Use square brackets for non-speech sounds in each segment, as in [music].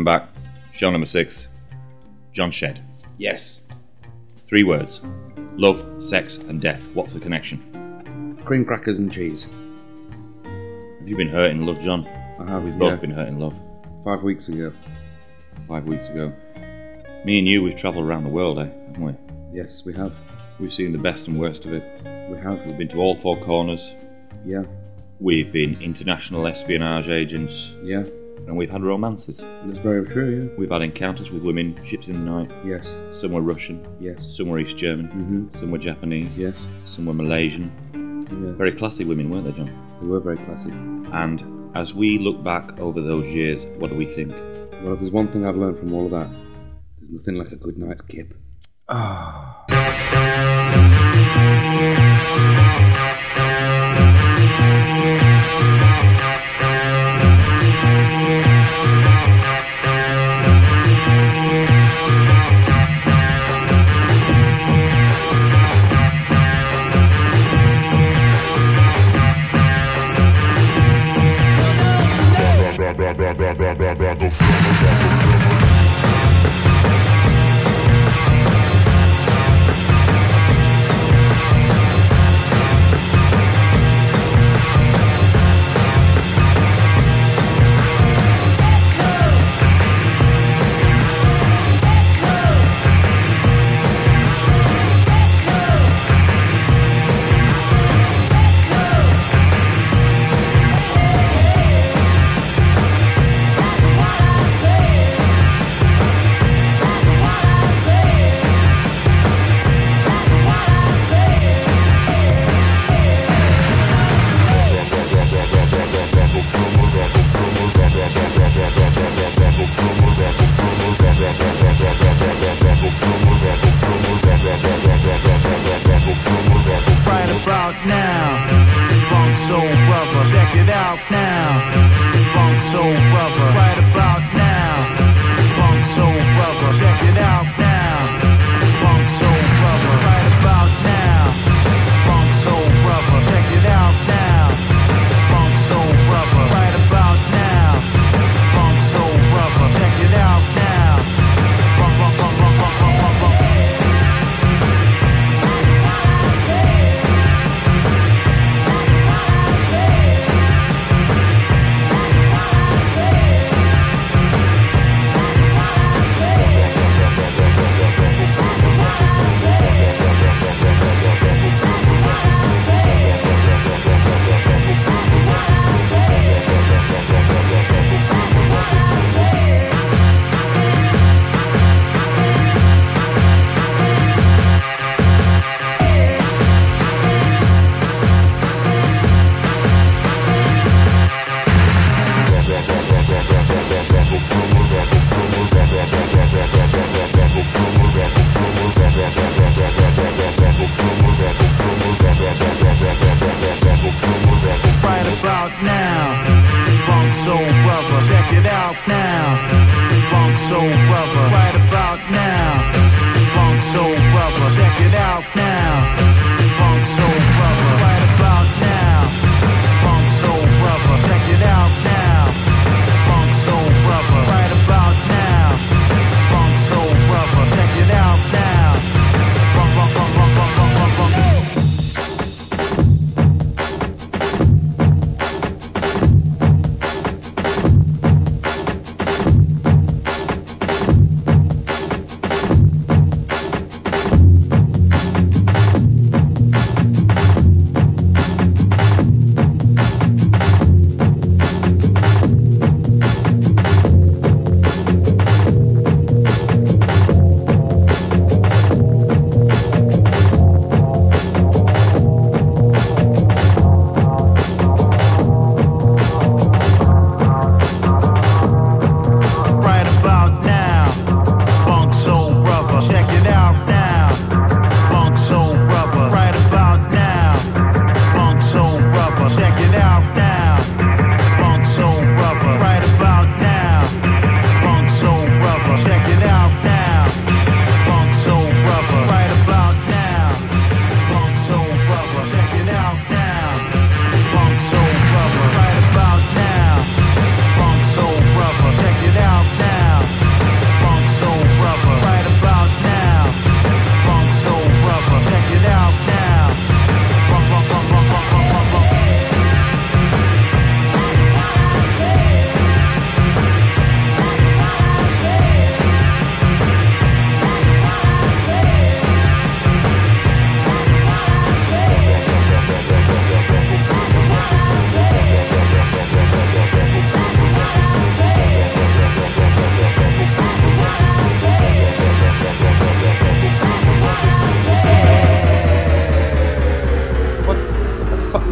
Welcome back. Show number six. John Shed. Yes. Three words. Love, sex, and death. What's the connection? Cream crackers and cheese. Have you been hurt in love, John? I have, We've yeah. both been hurt in love. Five weeks ago. Five weeks ago. Me and you, we've travelled around the world, eh? Haven't we? Yes, we have. We've seen the best and worst of it. We have. We've been to all four corners. Yeah. We've been international espionage agents. Yeah. And we've had romances. That's very true, We've had encounters with women, ships in the night. Yes. Some were Russian, Yes. some were East German, Mm-hmm. some were Japanese, Yes. some were Malaysian. Yeah. Very classy women, weren't they, John? They were very classy. And as we look back over those years, what do we think? Well, if there's one thing I've learned from all of that, there's nothing like a good night's kip. da, da, da, da, right about now. Funk Soul Brother, check it out now. Funk Soul Brother, right about now.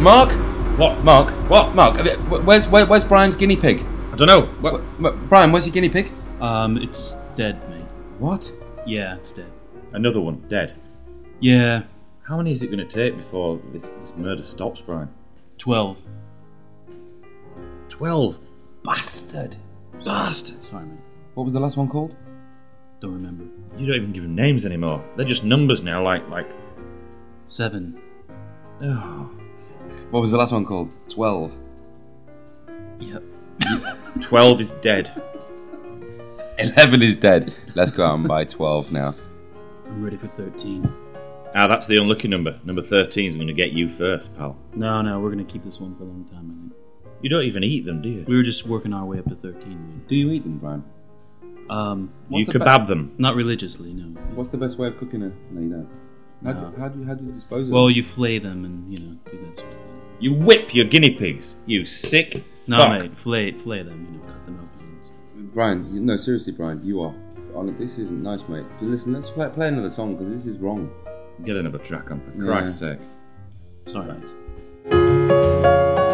Mark? What? Mark? What? Mark, have you- wh- where's, where, where's Brian's guinea pig? I don't know. Wh- wh- Brian, where's your guinea pig? Um, it's dead, mate. What? Yeah, it's dead. Another one, dead. Yeah, How many is it going to take before this, this murder stops, Brian? 12. Twelve. Bastard. Bastard. Sorry, mate. What was the last one called? Don't remember. You don't even give them names anymore. They're just numbers now, like like. Seven. Oh. What was the last one called? Twelve. Yep. [laughs] Twelve is dead. Eleven is dead. Let's go out and buy twelve now. I'm ready for 13. Ah, that's the unlucky number. Number thirteen is going to get you first, pal. No, no, we're gonna keep this one for a long time, I think. You don't even eat them, do you? We were just working our way up to 13, Do you eat them, Brian? Um, you the kebab them. not religiously, no. What's the best way of cooking it? No, you don't. How, No. do, how, do, how do you dispose of it? Well, them? you flay them and, you know, do that sort of thing. You whip your guinea pigs. You sick. No, fuck. mate, flay, flay them, you know, cut them open. Brian, you, no, seriously, Brian, you are. Oh, on this isn't nice, mate. Listen, let's play, play another song because this is wrong. Get another track on, for Yeah. Christ's sake. Sorry, mate.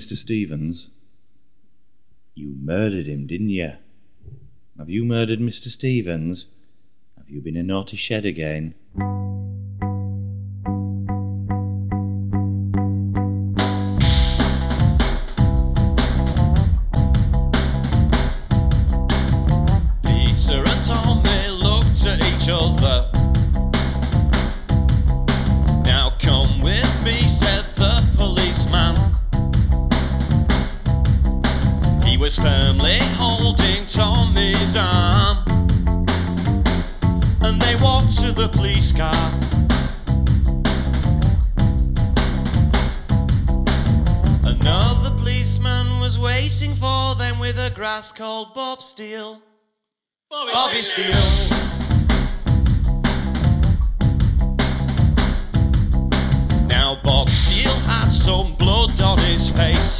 Mr. Stevens? You murdered him, didn't you? Have you murdered Mr. Stevens? Have you been a naughty shed again? Bob Steele. Bobby Steele. Now Bob Steele had some blood on his face.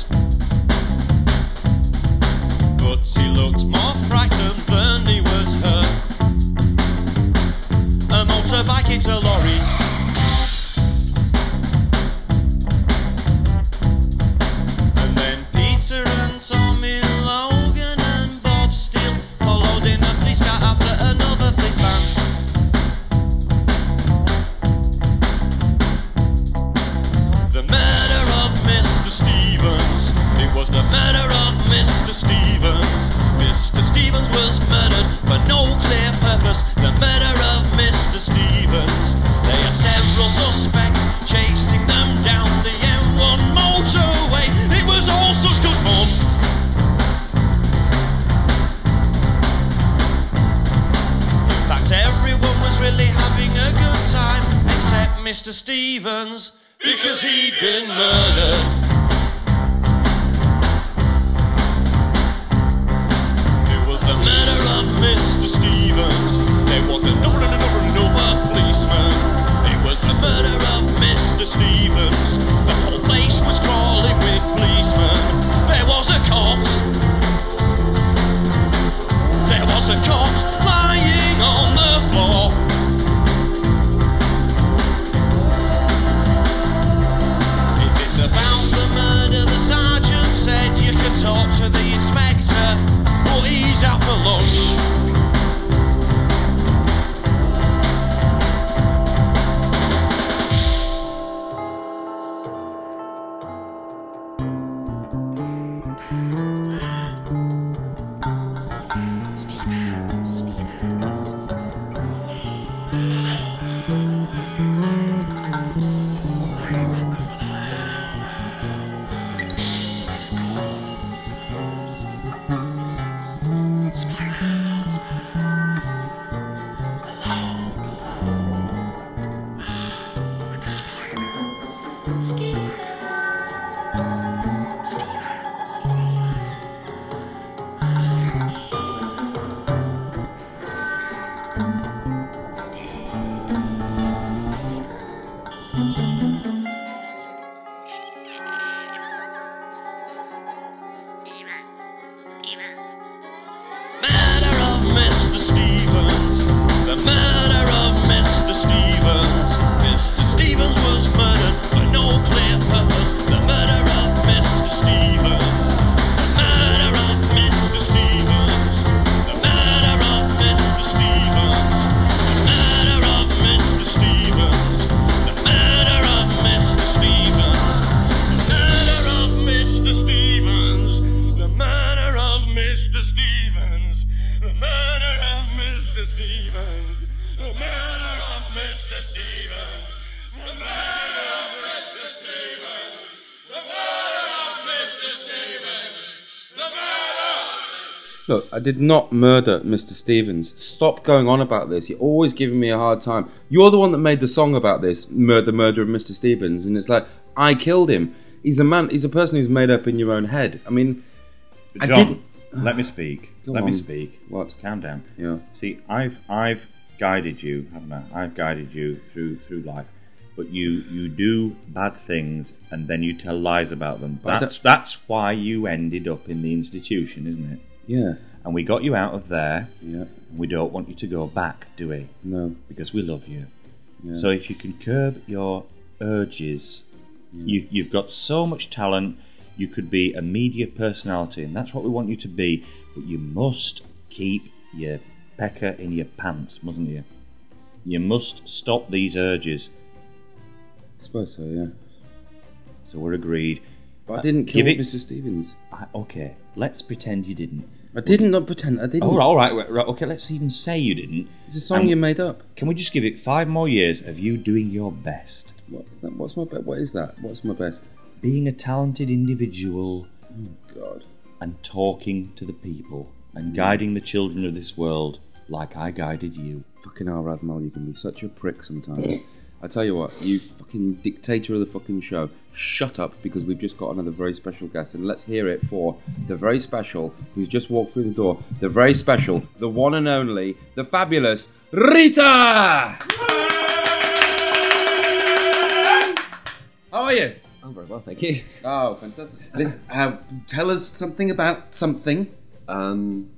I did not murder Mr. Stevens. Stop going on about this. You're always giving me a hard time. You're the one that made the song about this, mur- the murder of Mr. Stevens, and it's like I killed him. He's a man. He's a person who's made up in your own head. I mean, I John, didn't- [sighs] let me speak. Go let me speak. What? Calm down. Yeah. See, I've I've guided you, haven't I? I've guided you through through life. But you you do bad things and then you tell lies about them. That's that's why you ended up in the institution, isn't it? yeah, And we got you out of there. yeah, And we don't want you to go back, do we? no, Because we love you. yeah. So if you can curb your urges, you, you've got so much talent. You could be a media personality, and that's what we want you to be. But you must keep your pecker in your pants, mustn't you? You must stop these urges. I suppose so. Yeah, So we're agreed. but I didn't uh, kill Give it- Mr. Stevens. I, okay, let's pretend you didn't. I didn't not pretend. I didn't. Oh, all right, right, right, okay. Let's even say you didn't. It's a song you made up. Can we just give it five more years of you doing your best, What's that? What's my best? What is that? What's my best? being a talented individual, Oh God. and talking to the people and guiding the children of this world like I guided you. Fucking hell, Radmal, you can be such a prick sometimes. I tell you what, you fucking dictator of the fucking show, shut up because we've just got another very special guest, and let's hear it for the very special who's just walked through the door. The very special, the one and only, the fabulous Rita. How are you? I'm very well, thank you. Oh, fantastic! Let's uh, tell us something about something. Um,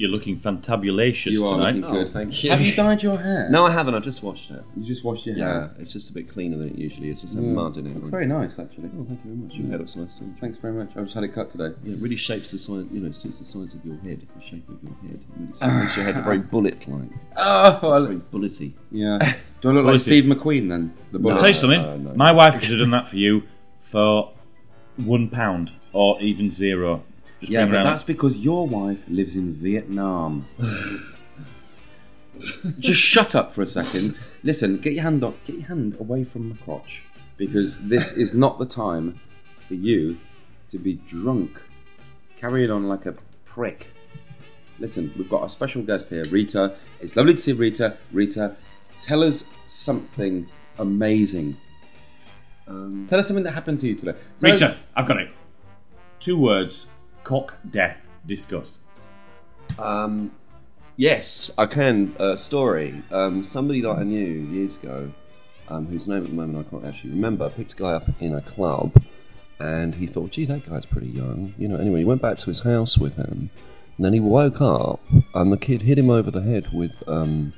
You're looking fantabulatious You are tonight. looking good. Oh, thank you. Have you dyed your hair? no, I haven't. I just washed it. You just washed your Yeah, hair. it's just a bit cleaner than it usually is. It's had Yeah. mud in it. It's very nice, actually. Oh, thank you very much. Your hair looks nice too. Thanks very much. I just had it cut today. Yeah, it really shapes the size. You know, suits the size of your head, the shape of your head. It makes, ah. makes your head very bullet-like. Oh, It's very bullety. yeah. Do I look What like is? Steve McQueen then? The I'll bullet. tell you something. no, no. My wife could have done that for you for one pound or even zero. Just yeah, but around. that's because your wife lives in Vietnam. [sighs] just shut up for a second. Listen, get your hand up. Get your hand away from my crotch because this [laughs] is not the time for you to be drunk, carrying on like a prick. Listen, we've got a special guest here, Rita. It's lovely to see Rita. Rita, tell us something amazing. Um, Tell us something that happened to you today. Tell us- Rita, I've got it. Two words: cock death. Discuss. um, yes, I can. Uh, story. Um, somebody that I knew years ago, um, whose name at the moment I can't actually remember, picked a guy up in a club, and he thought, "Gee, that guy's pretty young." You know. Anyway, he went back to his house with him, and then he woke up, and the kid hit him over the head with um,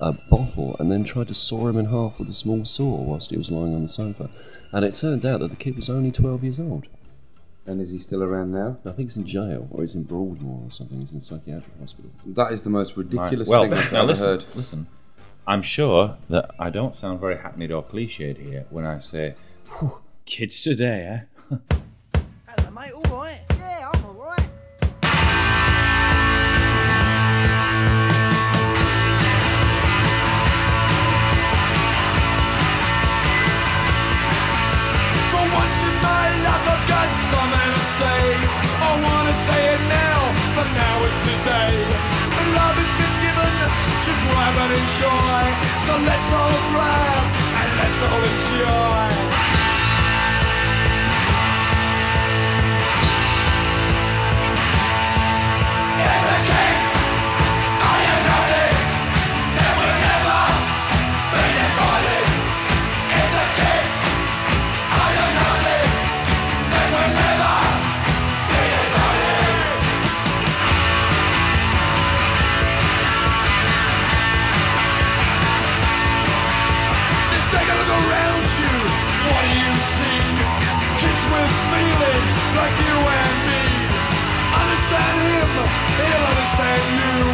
a bottle, and then tried to saw him in half with a small saw whilst he was lying on the sofa. And it turned out that the kid was only 12 years old. And is he still around now? I think he's in jail, or he's in Broadmoor or something. He's in a psychiatric hospital. That is the most ridiculous well, thing I've ever listen, heard. listen. I'm sure that I don't sound very hackneyed or cliched here when I say, "Whew, "Kids today, eh?" [laughs] and enjoy. So let's all grab and let's all enjoy. It's a kiss, He'll understand you.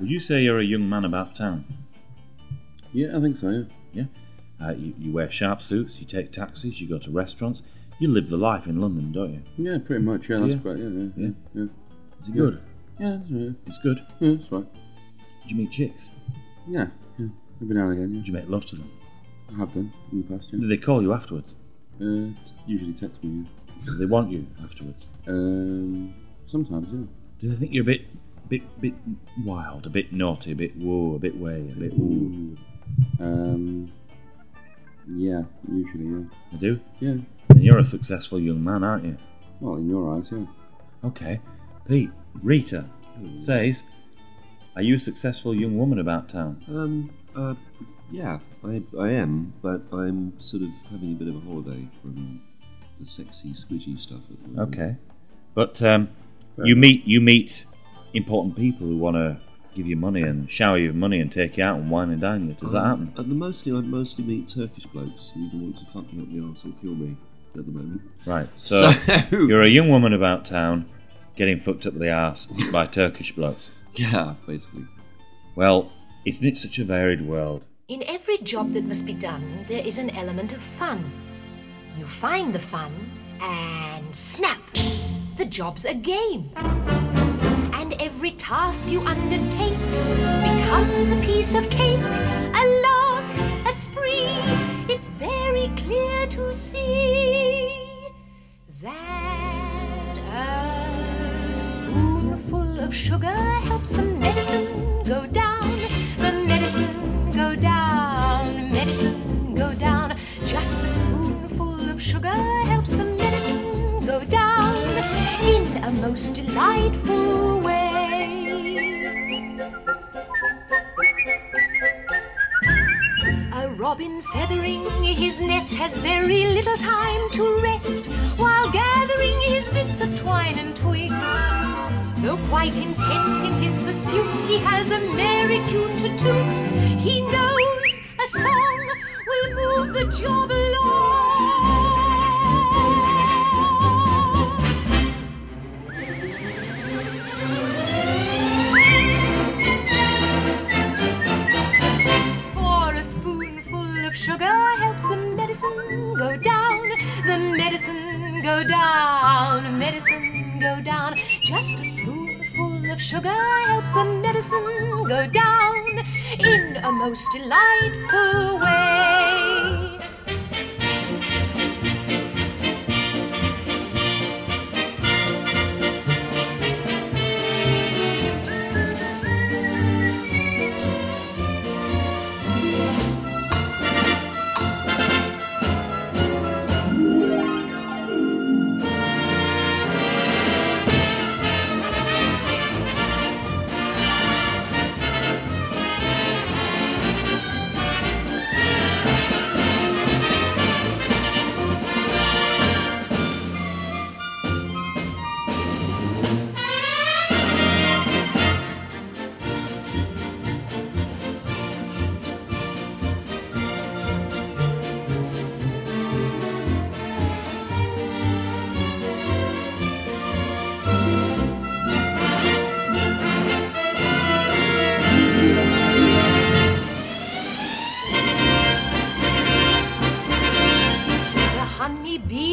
Would you say you're a young man about town? Yeah, I think so. Yeah. Yeah. Uh, you, you wear sharp suits, you take taxis, you go to restaurants. You live the life in London, don't you? Yeah, pretty much. Yeah, that's Yeah. great. Yeah, yeah, yeah. Yeah. yeah. Is it good? Yeah, that's right. It's good. Yeah, that's right. Did you meet chicks? Yeah, yeah. Every now and again, yeah. Did you make love to them? yeah. I have done in the past, yeah. Did they call you afterwards? Uh, t- usually text me, Did they want you afterwards? Um, sometimes, yeah. Do they think you're a bit, bit, bit wild, a bit naughty, a bit whoa, a bit way, a bit ooh? Um, yeah, usually, yeah. They do. Yeah. And you're a successful young man, aren't you? Well, in your eyes, yeah. Okay. Pete, Rita says, "Are you a successful young woman about town?" Um, uh, yeah, I, I am, but I'm sort of having a bit of a holiday from the sexy, squidgy stuff at the moment. Okay. But um, you meet you meet important people who want to give you money and shower you with money and take you out and wine and dine you. Does that happen? At the mostly, I mostly meet Turkish blokes who either want to fuck me up the arse or kill me at the moment. Right. [laughs] So, So- you're a young woman about town getting fucked up the arse by [laughs] Turkish blokes. Yeah, basically. Well, isn't it such a varied world? In every job that must be done, there is an element of fun. You find the fun, and snap! The job's a game. Every task you undertake becomes a piece of cake, a lark, a spree. It's very clear to see that a spoonful of sugar helps the medicine go down. The medicine go down, medicine go down. Just a spoonful of sugar helps the medicine go down in a most delightful way. A robin feathering his nest has very little time to rest while gathering his bits of twine and twig. Though quite intent in his pursuit, he has a merry tune to toot. He knows a song will move the job along. Sugar helps the medicine go down. The medicine go down, medicine go down. Just a spoonful of sugar helps the medicine go down in a most delightful way.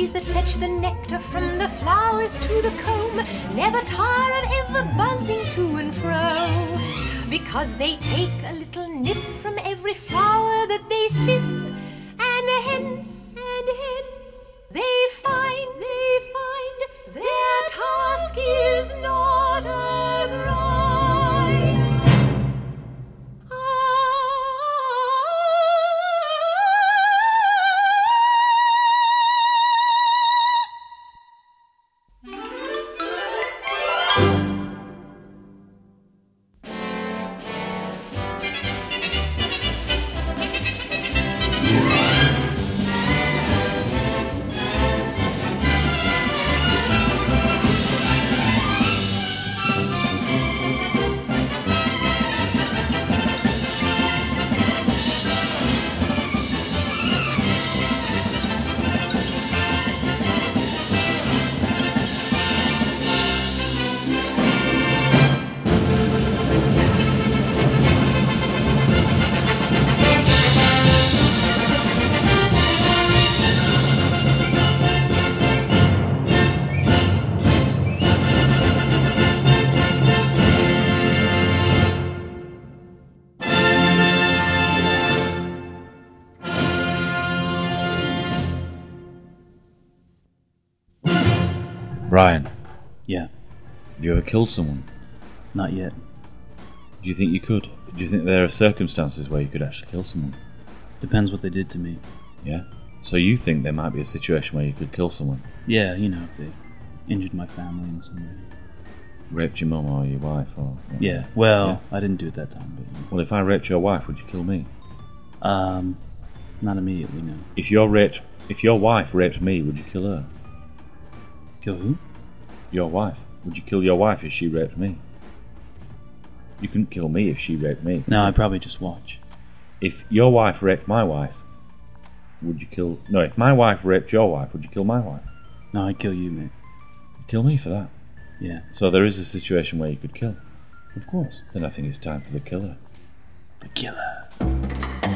Bees that fetch the nectar from the flowers to the comb never tire of ever buzzing to and fro. Because they take a little nip from every flower that they sip, and hence, and hence, they find, they find their task is not killed someone? not yet. Do you think you could? Do you think there are circumstances where you could actually kill someone? Depends what they did to me. Yeah. So you think there might be a situation where you could kill someone? Yeah, you know, if they injured my family in some way. Raped your mum or your wife or Yeah, well, I didn't do it that time, but Well if I raped your wife, would you kill me? um, not immediately, no. If your raped if your wife raped me, would you kill her? Kill who? Your wife. Would you kill your wife if she raped me? You couldn't kill me if she raped me. No, I'd probably just watch. If your wife raped my wife, would you kill no, if my wife raped your wife, would you kill my wife? No, I'd kill you, mate. Kill me for that. Yeah, So there is a situation where you could kill. of course. Then I think it's time for the killer. The killer.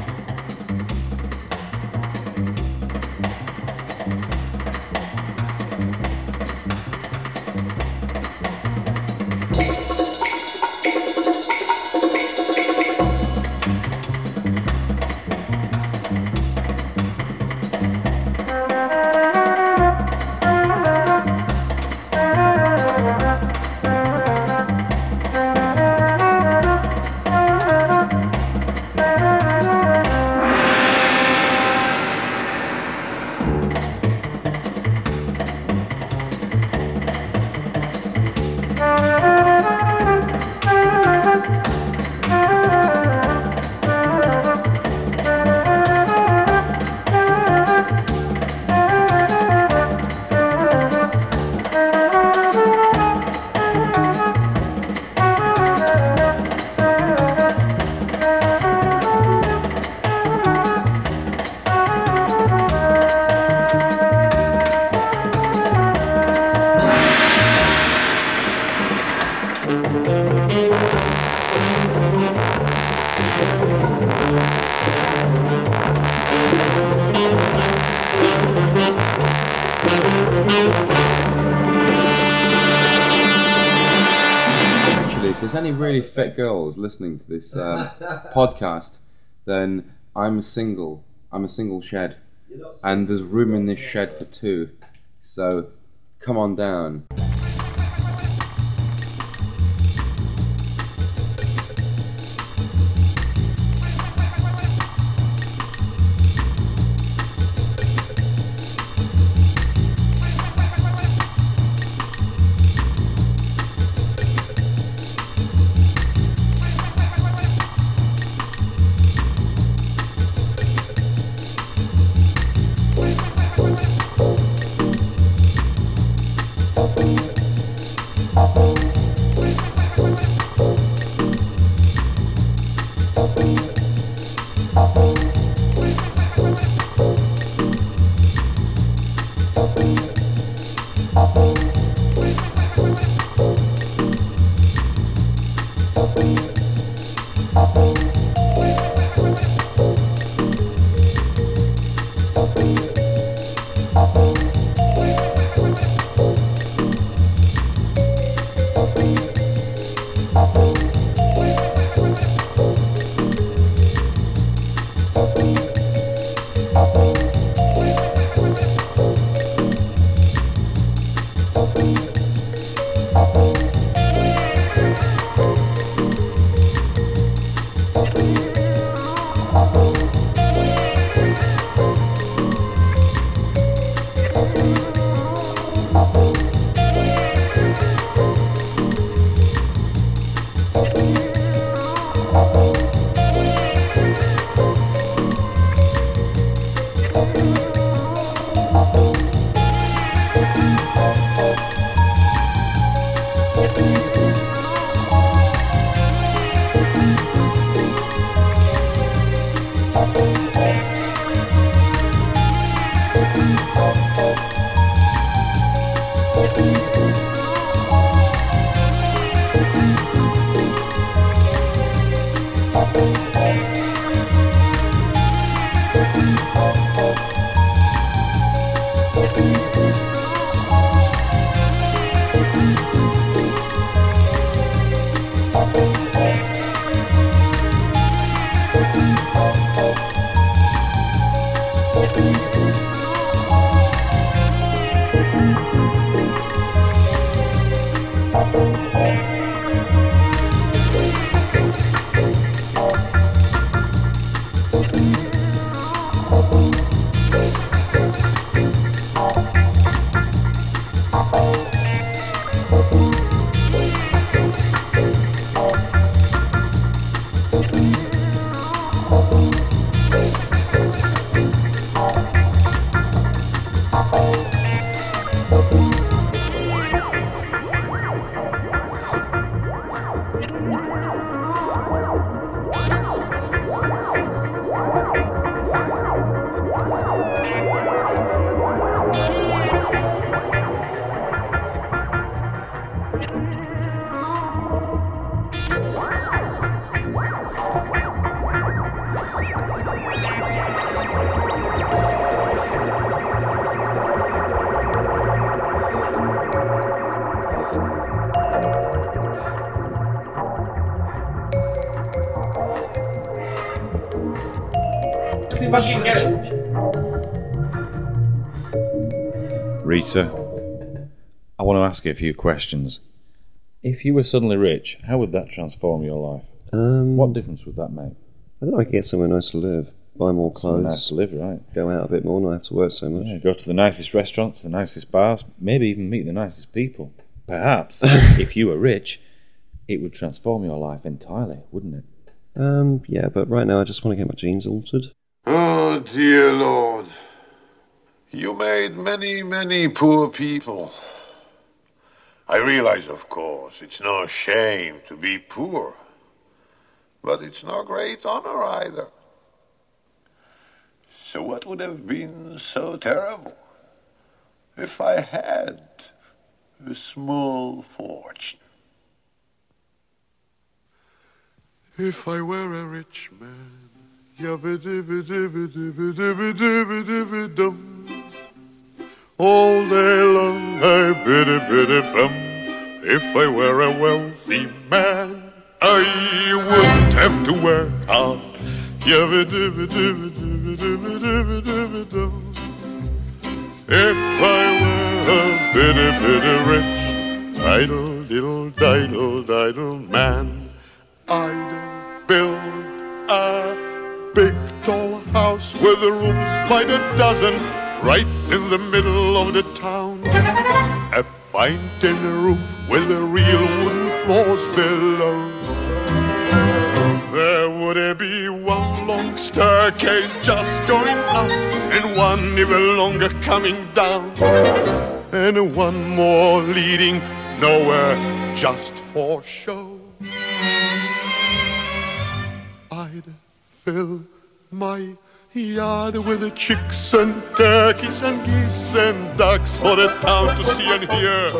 Girls listening to this um, [laughs] podcast, then I'm a single. I'm a single shed, and there's room in this shed for two. So, come on down. Rita, ask you a few questions. If you were suddenly rich, how would that transform your life? Um, What difference would that make? I don't know. I could get somewhere nice to live, buy more Somewhere clothes, nice to live, right? go out a bit more, not have to work so much. Yeah, go to the nicest restaurants, the nicest bars, maybe even meet the nicest people. Perhaps, [laughs] if you were rich, it would transform your life entirely, wouldn't it? Um, yeah, but right now I just want to get my jeans altered. Oh, dear Lord. You made many, many poor people. I realize, of course, it's no shame to be poor. But it's no great honor either. So, what would have been so terrible if I had a small fortune? If I were a rich man, yabba-dibba-dibba-dibba-dibba-dibba-dibba-dum. All day long I biddy biddy bum. If I were a wealthy man, I wouldn't have to work hard. If I were a bitty bitty rich, idle diddle diddle diddle man, I'd build a big tall house with rooms by the dozen, right in the middle of the town. A fine tin roof with the real wooden floors below. There would be one long staircase just going up, and one even longer coming down, and one more leading nowhere just for show. I'd fill my yard with the chicks and turkeys and geese and ducks for the town to see and hear.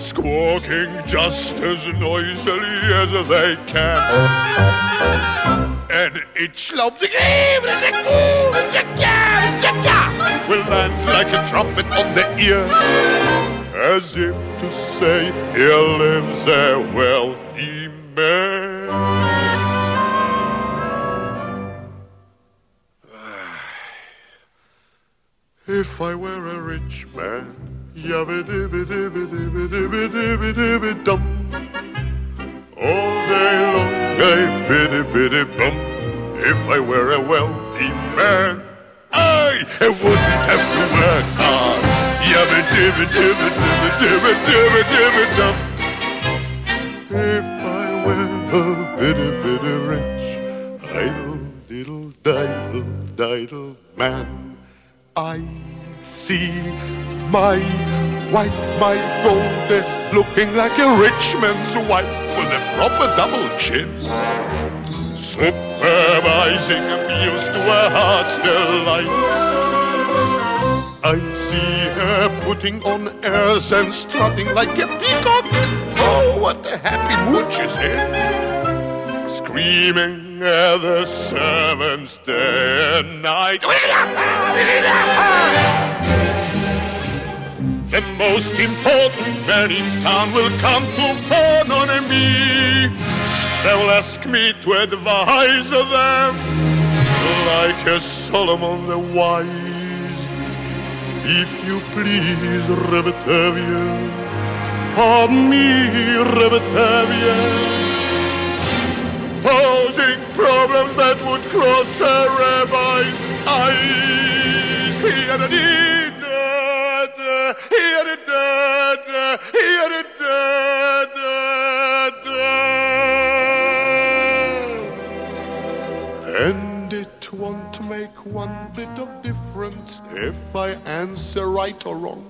Squawking just as noisily as they can. And each love will land like a trumpet on the ear. As if to say, here lives a wealthy man. If I were a rich man, yabba dibba dibba dibba dibba dibba dibba dum. All day long I biddy biddy bum. If I were a wealthy man, I wouldn't have to work hard. dibby dibby dibby dibby dibby dibby dum. If I were a bitty bitty rich, idle diddle diddle diddle man, I see my wife, my Golde, looking like a rich man's wife with a proper double chin. Supervising meals to her heart's delight. I see her putting on airs and strutting like a peacock. Oh, what a happy mood she's in. Screaming at the servants day and night. Ah! The most important man in town will come to fawn on me. They will ask me to advise them like a Solomon the wise. If you please, Reb Tevye, pardon me, Reb Tevye, posing problems that would cross a rabbi's eyes. Here it is, here it is, here it And it won't make one bit of difference if I answer right or wrong.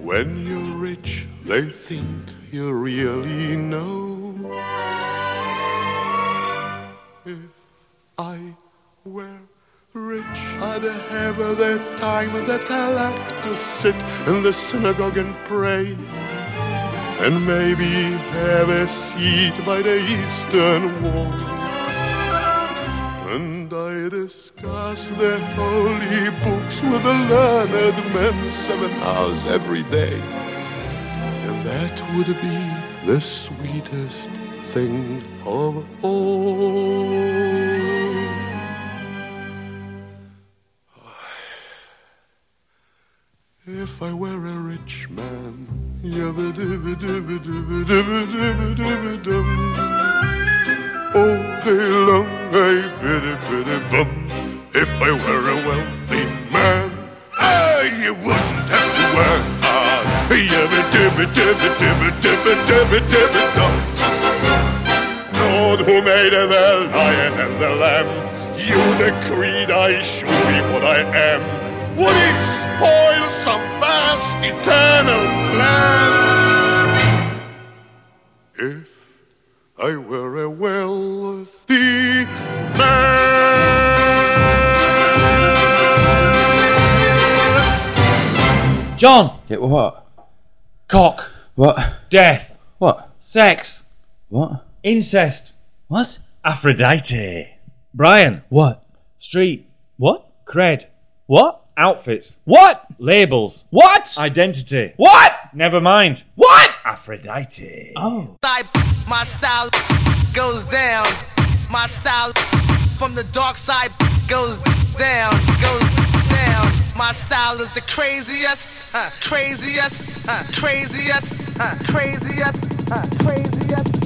When you're rich, they think you really know. If I were rich, I'd have the time that I like to sit in the synagogue and pray. And maybe have a seat by the eastern wall. And I discuss the holy books with the learned men seven hours every day. And that would be the sweetest thing of all. If I were a rich man, all day long, I biddy biddy bum. If I were a wealthy man, I you wouldn't have to work hard. Yabba dibba dibba dibba dibba dibba dibba dum. Lord, who made the lion and the lamb? You decreed I should be what I am. Would it spoil some vast eternal plan? If I were a wealthy man. John! Yeah, what? Cock. What? Death. What? Sex. What? Incest. What? Aphrodite. Brian. What? Street. What? Cred. What? Outfits. What? Labels. What? Identity. What? Never mind. What? Aphrodite. Oh. Type, my style goes down. My style from the dark side goes down, goes down. My style is the craziest, huh, craziest, huh, craziest, huh, craziest, huh, craziest,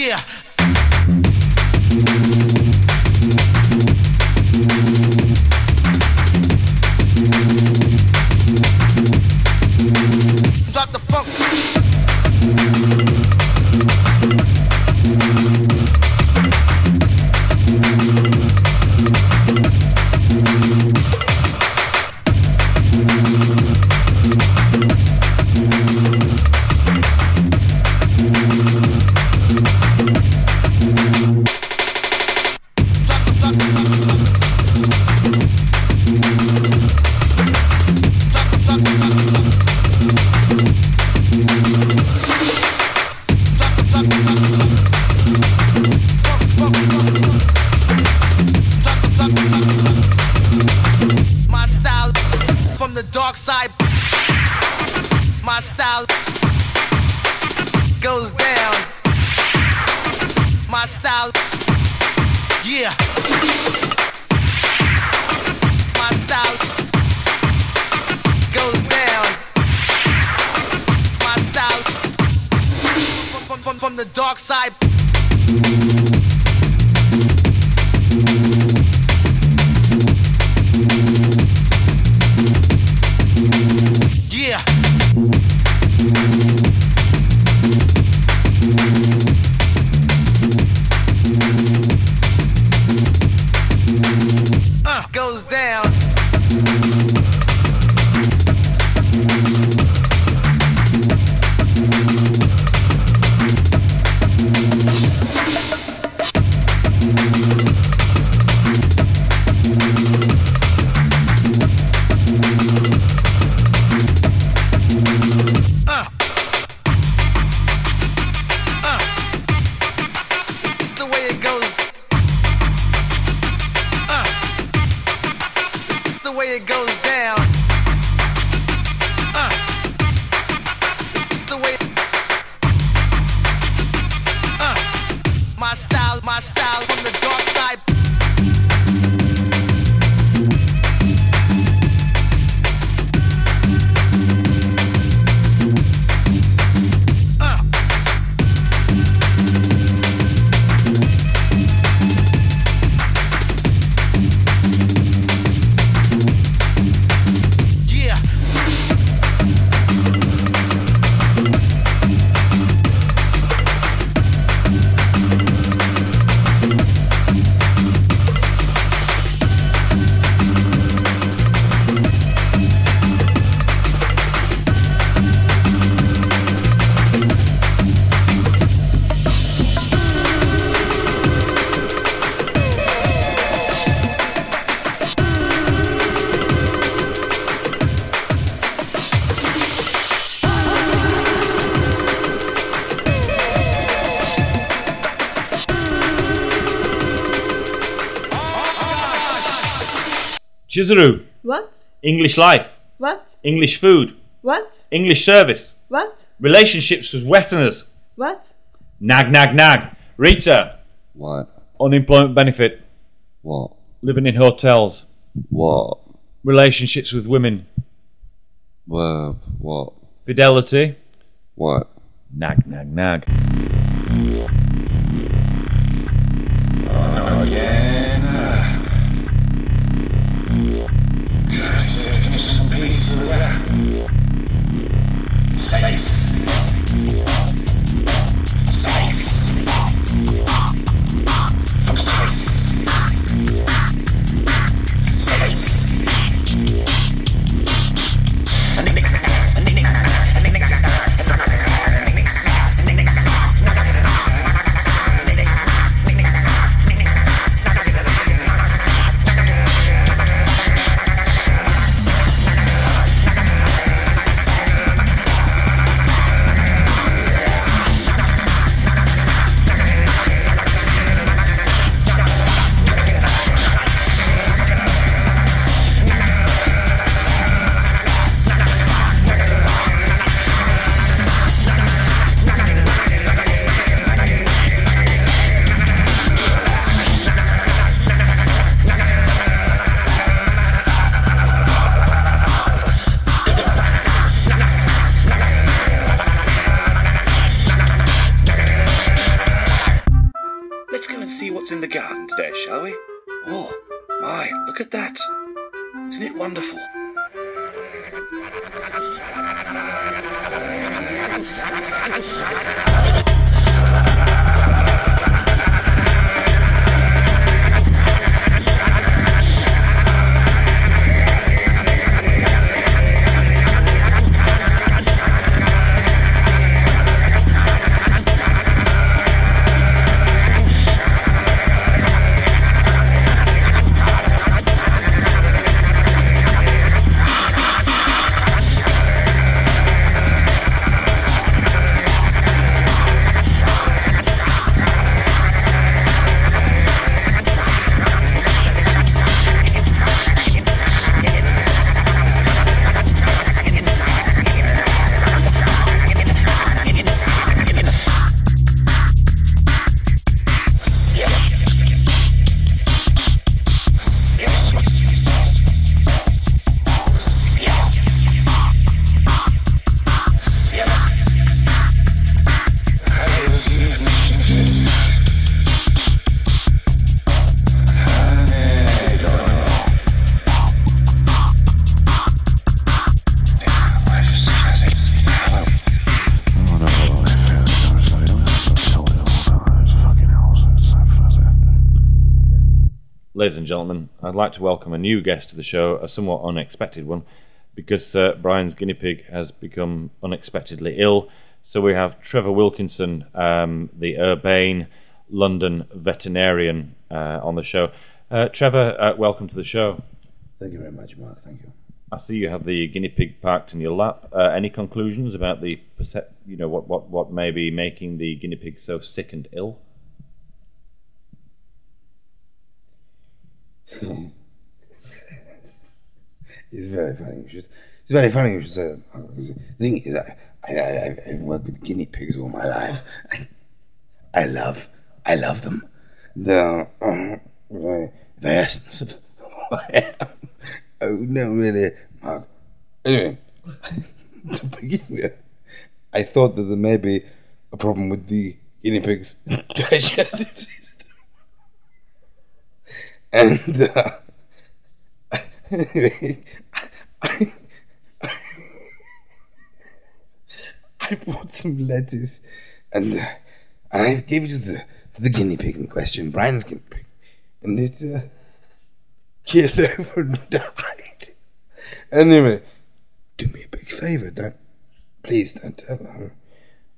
Yeah. Drop the funk. Chizuru. What? English life. What? English food. What? English service. What? Relationships with Westerners. What? Nag, nag, nag. Rita. What? Unemployment benefit. What? Living in hotels. What? Relationships with women. Where? What? Fidelity. What? Nag, nag, nag. Some pieces of that. Sex. Sex. My, look at that. Isn't it wonderful? Gentlemen, I'd like to welcome a new guest to the show, a somewhat unexpected one, because uh, Brian's guinea pig has become unexpectedly ill. So we have Trevor Wilkinson, um, the urbane London veterinarian, uh, on the show. Uh, Trevor, uh, welcome to the show. Thank you very much, Mark. Thank you. I see you have the guinea pig parked in your lap. Uh, any conclusions about the you know what, what what may be making the guinea pig so sick and ill? [laughs] It's very funny. Should, it's very funny you should say that. The thing is, I, I, I've worked with guinea pigs all my life. I, I love, I love them. They're uh, very, very essence of who I am. Oh, no, really, Mark. Anyway, [laughs] to begin with, I thought that there may be a problem with the guinea pig's [laughs] digestive system. And, uh, I, I, I bought some lettuce and, uh, and I gave it to the, to the guinea pig in question, Brian's guinea pig, and it uh, killed over and died. Anyway, do me a big favour, don't please don't tell her.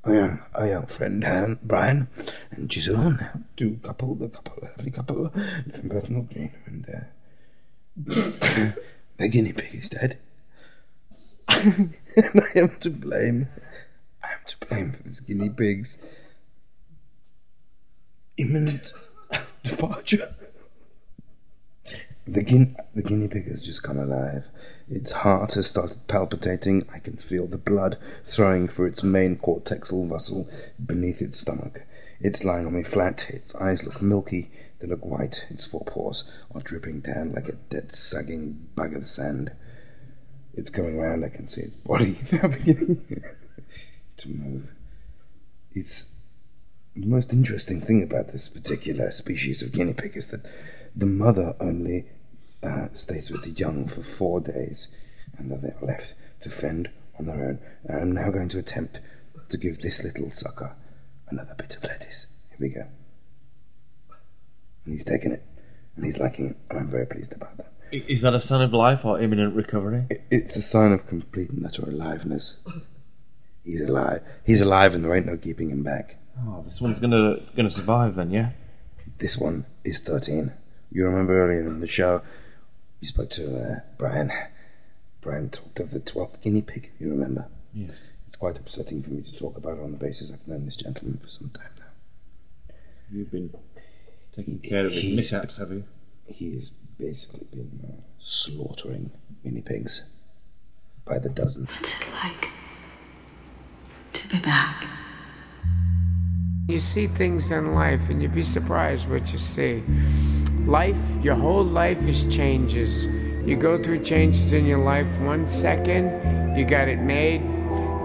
Our am, our young friend um, Brian and Giselle, two couple, the couple, lovely couple from Bethnal Green, and uh, [coughs] the guinea pig is dead. [laughs] and I am to blame. I am to blame for this guinea pig's imminent [laughs] departure. The, guin- the guinea pig has just come alive. Its heart has started palpitating. I can feel the blood throwing through its main cortexal vessel beneath its stomach. It's lying on me flat. Its eyes look milky. They look white. Its forepaws are dripping down like a dead, sagging bag of sand. It's coming round. I can see its body [laughs] now beginning [laughs] to move. It's the most interesting thing about this particular species of guinea pig is that the mother only uh, stays with the young for four days, and then they are left to fend on their own. And I'm now going to attempt to give this little sucker another bit of lettuce. Here we go. And he's taking it, and he's liking it, and I'm very pleased about that. Is that a sign of life or imminent recovery? It- It's a sign of complete and utter aliveness. He's alive. He's alive, and there ain't no keeping him back. Oh, this one's gonna gonna survive then, yeah. This one is 13. You remember earlier in the show, you spoke to uh, Brian. Brian talked of the 12th guinea pig, you remember? Yes. It's quite upsetting for me to talk about it on the basis I've known this gentleman for some time now. You've been taking care of his mishaps, have you? He has basically been uh, slaughtering guinea pigs by the dozen. What's it like to be back? You see things in life and you'd be surprised what you see. Life, your whole life is changes. You go through changes in your life. One second, you got it made.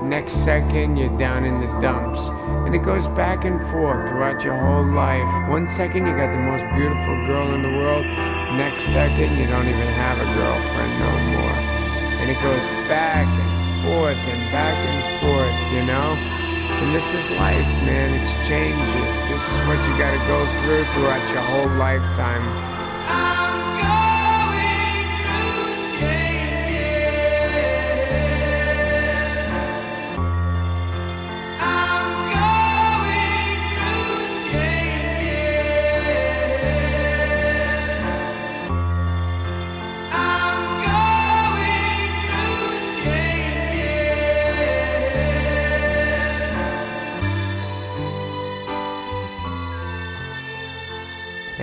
Next second, you're down in the dumps. And it goes back and forth throughout your whole life. One second, you got the most beautiful girl in the world. Next second, you don't even have a girlfriend no more. And it goes back and forth and back and forth, you know? And this is life, man. It's changes. This is what you got to go through throughout your whole lifetime.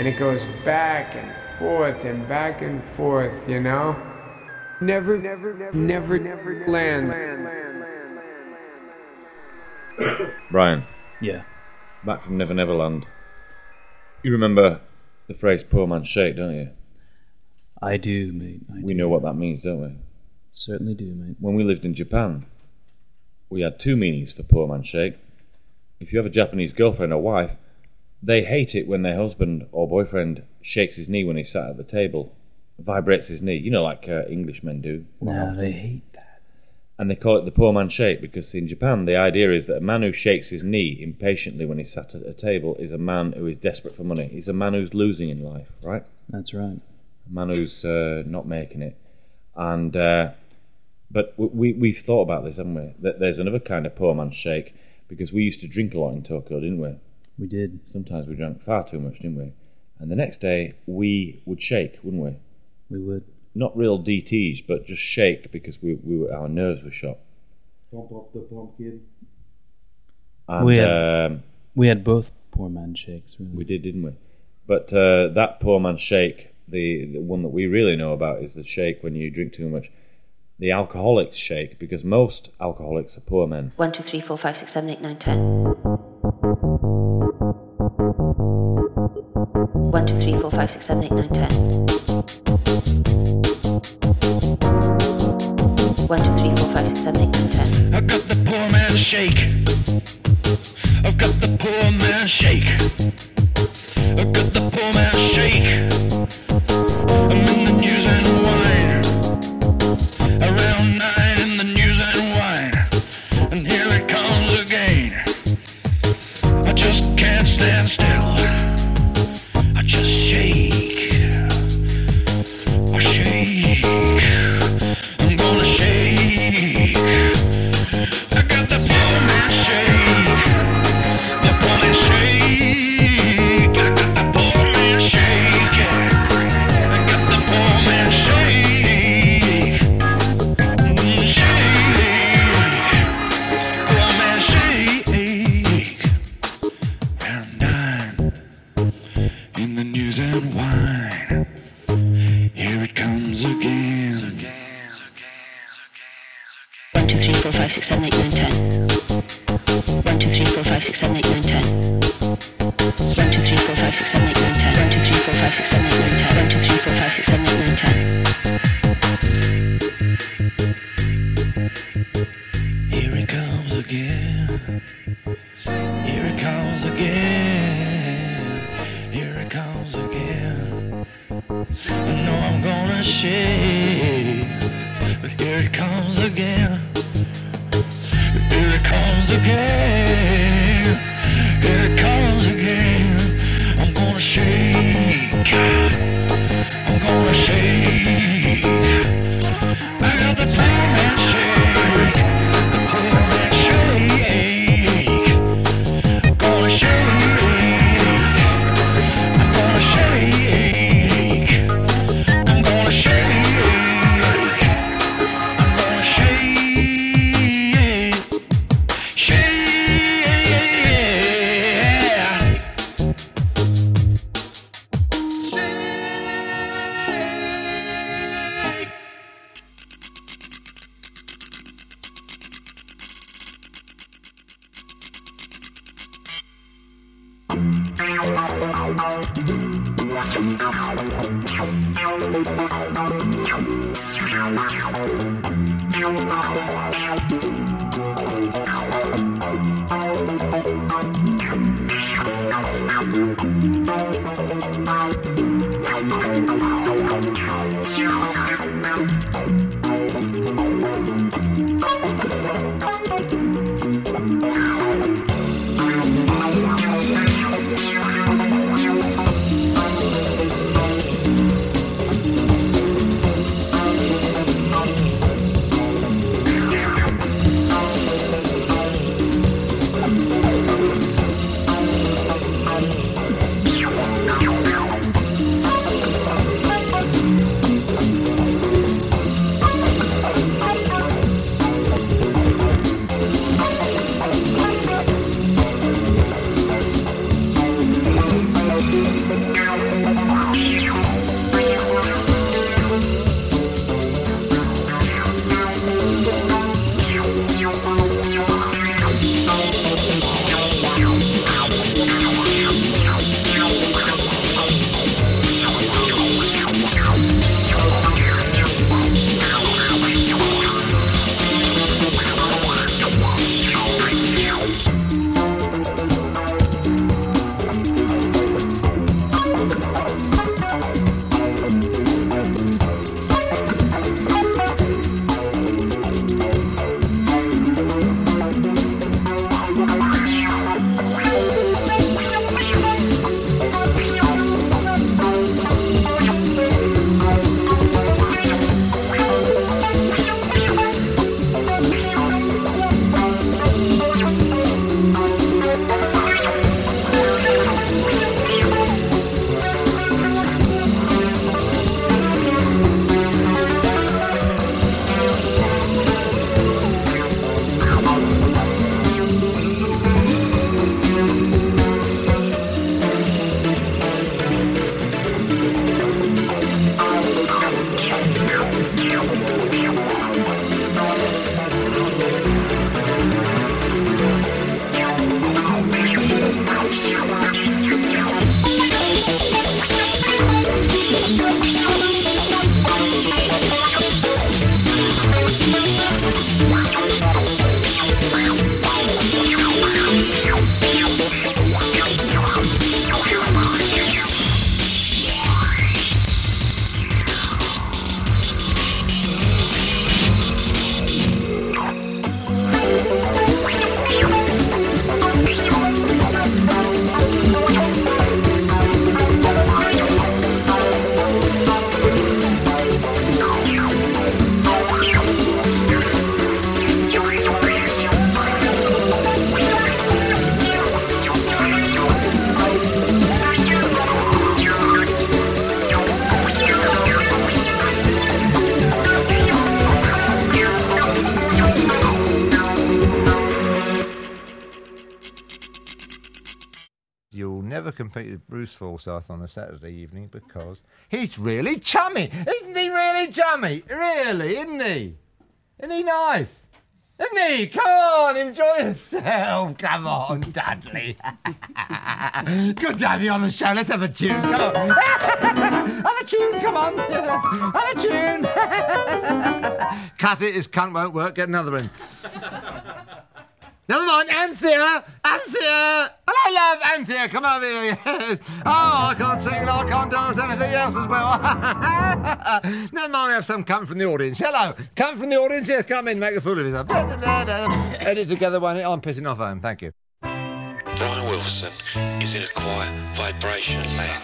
And it goes back and forth and back and forth, you know? Never, never, never, never, never land. Brian. Yeah. Back from Never Never Land. You remember the phrase "poor man's shake," don't you? I do, mate. I we do. know what that means, don't we? Certainly do, mate. When we lived in Japan, we had two meanings for poor man's shake. If you have a Japanese girlfriend or wife, they hate it when their husband or boyfriend shakes his knee when he's sat at the table, vibrates his knee. You know, like uh, English men do. quite No, often. they hate that. and they call it the poor man shake because in Japan the idea is that a man who shakes his knee impatiently when he's sat at a table is a man who is desperate for money. He's a man who's losing in life, right? That's right. A man who's uh, not making it. And uh, but we we've thought about this, haven't we? That there's another kind of poor man's shake because we used to drink a lot in Tokyo, didn't we? We did. Sometimes we drank far too much, didn't we? And the next day we would shake, wouldn't we? We would. Not real DTs, but just shake because we, we were, our nerves were shot. Pump up the pumpkin. And, we, had, um, we had both poor man shakes, really. We did, didn't we? But uh, that poor man shake, the, the one that we really know about is the shake when you drink too much the alcoholics shake because most alcoholics are poor men. 1, 2, 3, 4, 5, 6, 7, 8, 9, 10. Four, five, six, seven, eight, nine, ten. One, two, three, four, five, six, seven, eight, nine, ten. I got the poor man shake. I've got the poor man shake. Compete with Bruce Forsyth on a Saturday evening because he's really chummy. Isn't he really chummy? Really, isn't he? Isn't he nice? Isn't he? Come on, enjoy yourself. [laughs] Come on, Dudley. [laughs] Good to have you on the show. Let's have a tune. Come on. [laughs] have a tune. Come on. Yes. Have a tune. Cut it. This cunt won't work. Get another in. Never mind, Anthea! Anthea! Hello, love! Anthea, come over here, yes! Oh, I can't sing and I can't dance anything else as well. [laughs] Never mind, we have some come from the audience. Hello! Come from the audience, yes, come in, make a fool of yourself. [laughs] Edit together one, I'm pissing off home, thank you. Brian Wilson is in a quiet vibration land.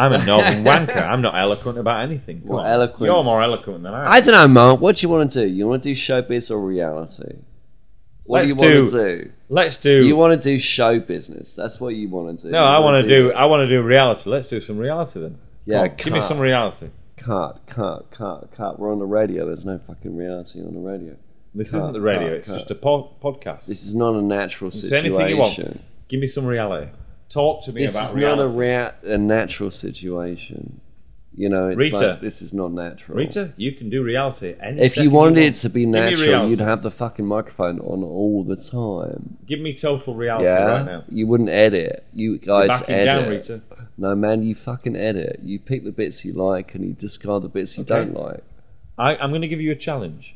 I'm a [laughs] northern wanker. I'm not eloquent about anything. Come on. eloquence. You're more eloquent than I. am. I don't know, Mark. What do you want to do? You want to do showbiz or reality? What Let's do you want to do? let's do- You want to do show business? That's what you want to do. No, You I want do. I want to do reality. Let's do some reality then. Yeah, on, give me some reality. Cut, cut, cut, cut. We're on the radio. There's no fucking reality on the radio. This isn't the radio. it's just a po- podcast. This is not a natural situation. Say anything you want. Give me some reality. Talk to me This about is reality. not a, rea- a natural situation. You know, it's Rita. like this is not natural. Rita, you can do reality. Any if you wanted want. it to be natural, you'd have the fucking microphone on all the time. Give me total reality yeah, right now. you wouldn't edit. You guys edit. down, Rita. No, man, you fucking edit. You pick the bits you like and you discard the bits you Okay. don't like. I, I'm going to give you a challenge,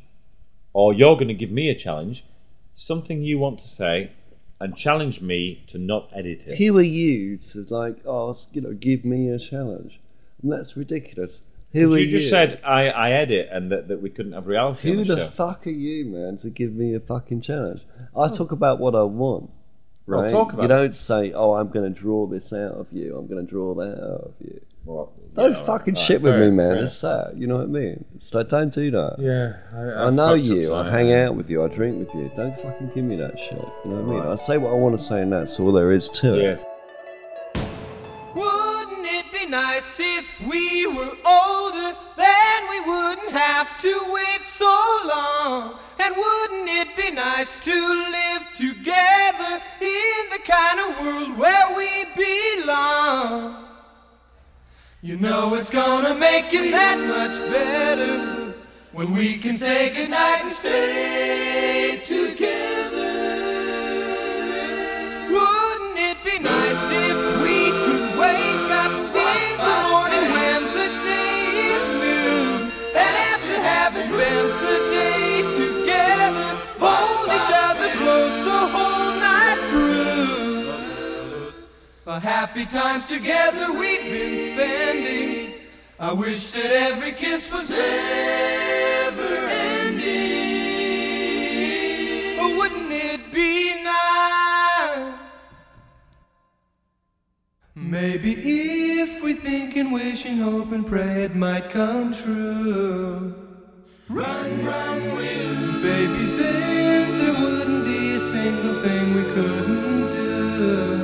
or you're going to give me a challenge. Something you want to say, and challenge me to not edit it. Who are you to like ask? You know, give me a challenge. And that's ridiculous. Who But are you You just said I, I edit and that, that we couldn't have reality Who on the, the show. fuck are you, man, to give me a fucking challenge? I talk about what I want, Well, right? talk about you don't say, "Oh, I'm going to draw this out of you. I'm going to draw that out of you." Well, don't yeah, fucking alright, shit with me, man. fair. It's that. You know what I mean? It's like, don't do that. Yeah, I- I know fucked up you. I hang out with you. I drink with you. Don't fucking give me that shit. You know what I mean? I say what I want to say, and that's all there is to it. Wouldn't it be nice if we were older? Then we wouldn't have to wait so long. And wouldn't it be nice to live together in the kind of world where we belong? You know it's gonna make it that much better. when we can say goodnight and stay together. A happy times together we've been spending. I wish that every kiss was never ending. Oh, wouldn't it be nice? Maybe if we think and wish and hope and pray it might come true. Run, run, will. Baby, then there wouldn't be a single thing we couldn't do.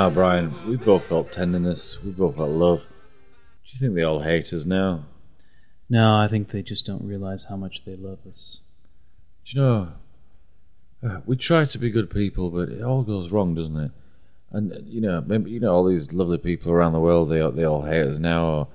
Ah, Brian, we both felt tenderness. We both felt love. Do you think they all hate us now? No, I think they just don't realize how much they love us. Do you know, uh, we try to be good people, but it all goes wrong, doesn't it? And uh, you know, maybe you know all these lovely people around the world. They all- they all hate us now, or, or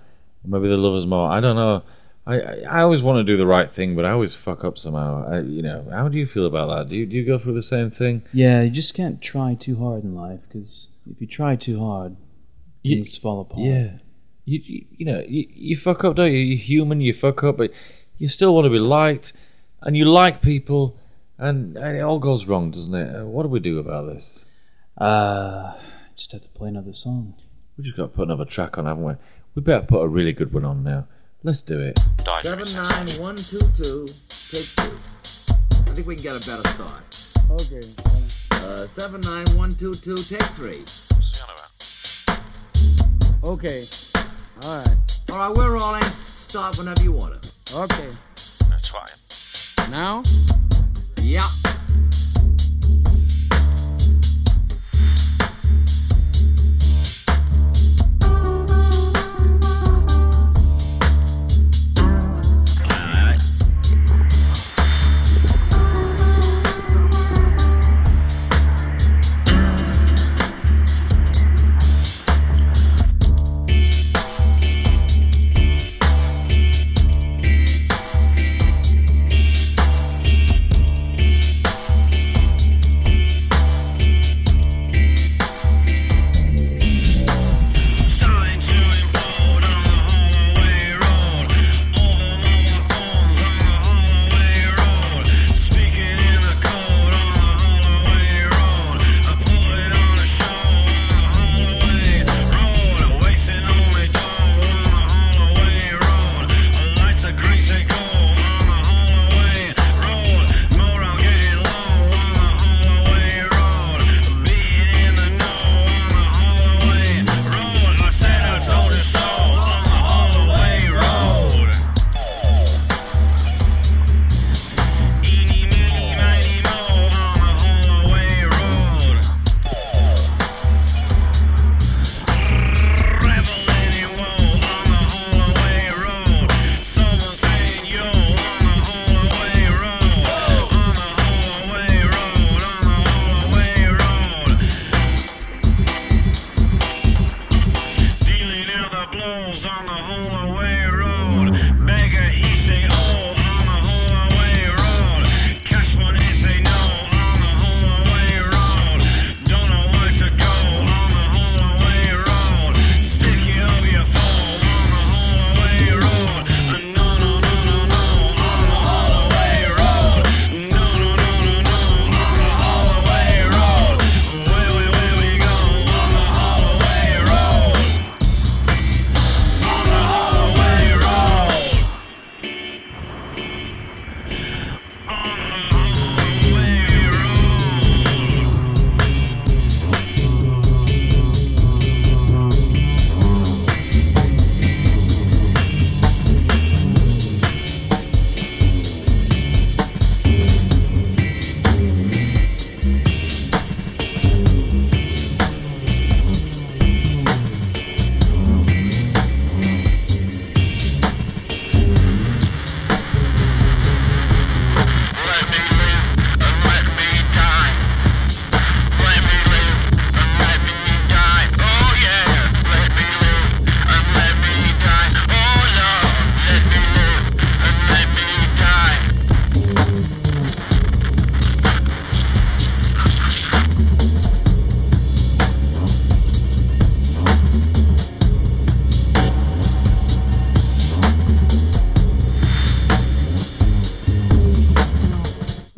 maybe they love us more. I don't know. I, I I always want to do the right thing, but I always fuck up somehow. I, you know, how do you feel about that? Do you do you go through the same thing? Yeah, you just can't try too hard in life because if you try too hard, You- things fall apart. Yeah. You, you, you know, you, you fuck up, don't you? You're human, you fuck up, but you still want to be liked, and you like people, and, and it all goes wrong, doesn't it? Uh, What do we do about this? Uh, just have to play another song. We just got to put another track on, haven't we? We better put a really good one on now. Let's do it. Seven nine one two two. Take two. I think we can get a better start. Okay. 79122, take three. Okay. All right. All right, we're rolling. Start whenever you want it. Okay. Let's try it. Now? Yep. Yeah.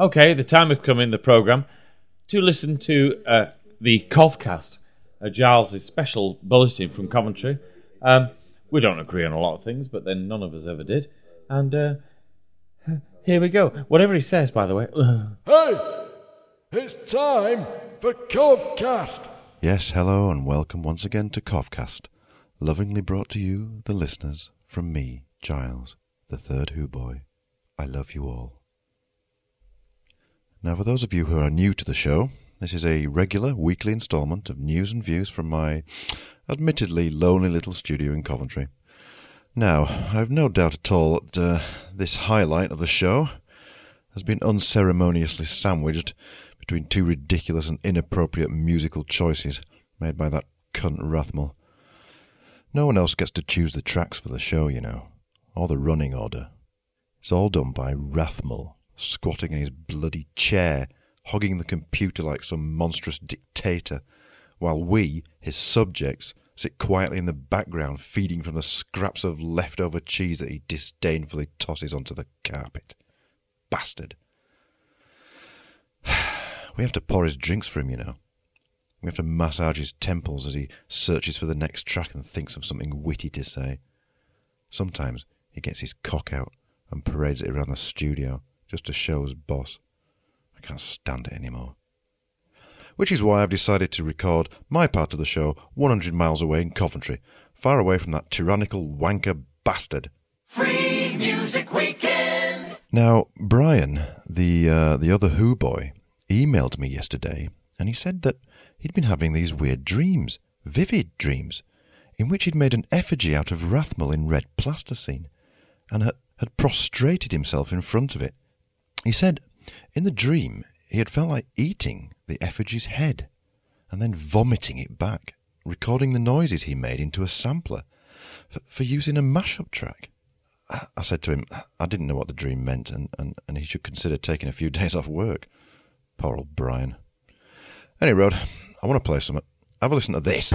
Okay, the time has come in the programme to listen to uh, the Covcast, uh, Giles' special bulletin from Coventry. Um, we don't agree on a lot of things, but then none of us ever did. And uh, here we go. Whatever he says, by the way. [laughs] Hey! It's time for Covcast! Yes, hello, and welcome once again to Covcast, lovingly brought to you, the listeners, from me, Giles, the third Who Boy. I love you all. Now, for those of you who are new to the show, this is a regular weekly instalment of news and views from my admittedly lonely little studio in Coventry. Now, I've no doubt at all that uh, this highlight of the show has been unceremoniously sandwiched between two ridiculous and inappropriate musical choices made by that cunt Rathmel. No one else gets to choose the tracks for the show, you know, or the running order. It's all done by Rathmel, squatting in his bloody chair, hogging the computer like some monstrous dictator, while we, his subjects, sit quietly in the background feeding from the scraps of leftover cheese that he disdainfully tosses onto the carpet. Bastard. [sighs] We have to pour his drinks for him, you know. We have to massage his temples as he searches for the next track and thinks of something witty to say. Sometimes he gets his cock out and parades it around the studio just to show us boss. I can't stand it anymore. Which is why I've decided to record my part of the show 100 miles away in Coventry, far away from that tyrannical wanker bastard. Free Music Weekend! Now, Brian, the uh, the other Who boy, emailed me yesterday, and he said that he'd been having these weird dreams, vivid dreams, in which he'd made an effigy out of Rathmel in red plasticine, and had, had prostrated himself in front of it. He said, in the dream, he had felt like eating the effigy's head, and then vomiting it back, recording the noises he made into a sampler for, for use in a mashup track. I said to him, I didn't know what the dream meant, and, and, and he should consider taking a few [laughs] days off work. Poor old Brian. Anyway, I want to play some. Have a listen to this.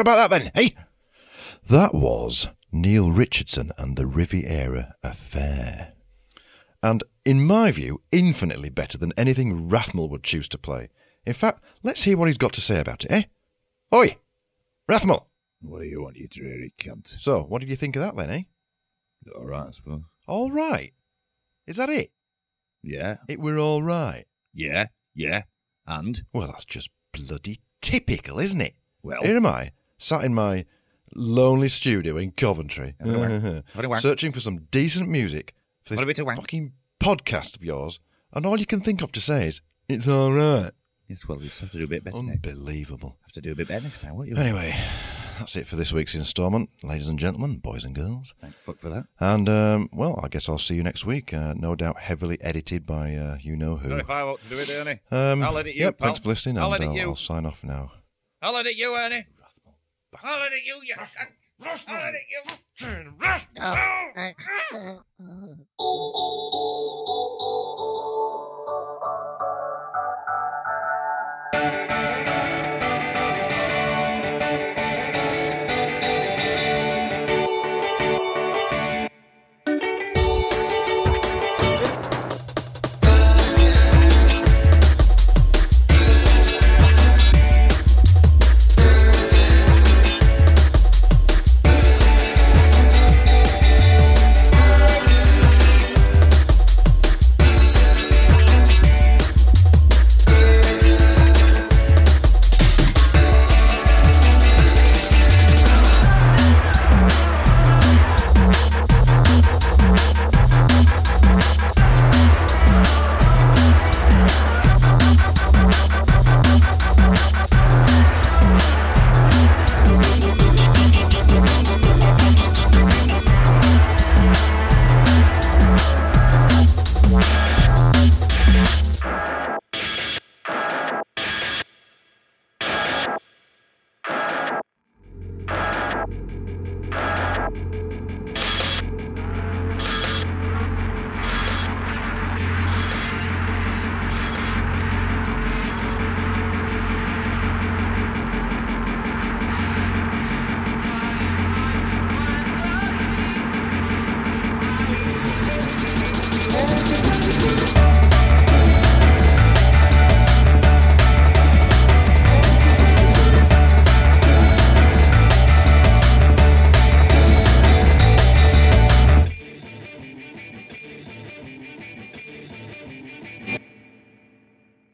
What about that then? Hey? That was Neil Richardson and the Riviera Affair. And, in my view, infinitely better than anything Rathmel would choose to play. In fact, let's hear what he's got to say about it, eh? Oi! Rathmel! What do you want, you dreary cunt? So, what did you think of that then, eh? All right, I suppose. All right. Is that it? Yeah. It were all right. Yeah, yeah. And? Well, that's just bloody typical, isn't it? Well- here am I, sat in my lonely studio in Coventry, [laughs] searching for some decent music for What a bit this fucking podcast of yours, and all you can think of to say is, it's all right. Yes, well, we have to do a bit better. Unbelievable. Have to do a bit better next time, won't you? Anyway, that's it for this week's instalment, ladies and gentlemen, boys and girls. Thank fuck for that. And, um, well, I guess I'll see you next week. Uh, no doubt heavily edited by uh, you know who. Not if I want to do it, Ernie. Um, I'll edit it you, yep, pal. thanks for listening, I'll and let it I'll, you. I'll sign off now. I'll let it you, Ernie. I'll let it you, you cunt. I'll let it you. Oh, [laughs]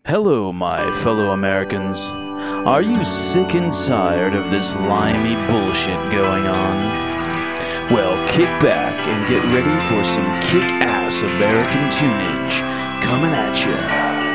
Hello, my fellow Americans. Are you sick and tired of this limey bullshit going on? Well, kick back and get ready for some kick ass American tunage coming at you.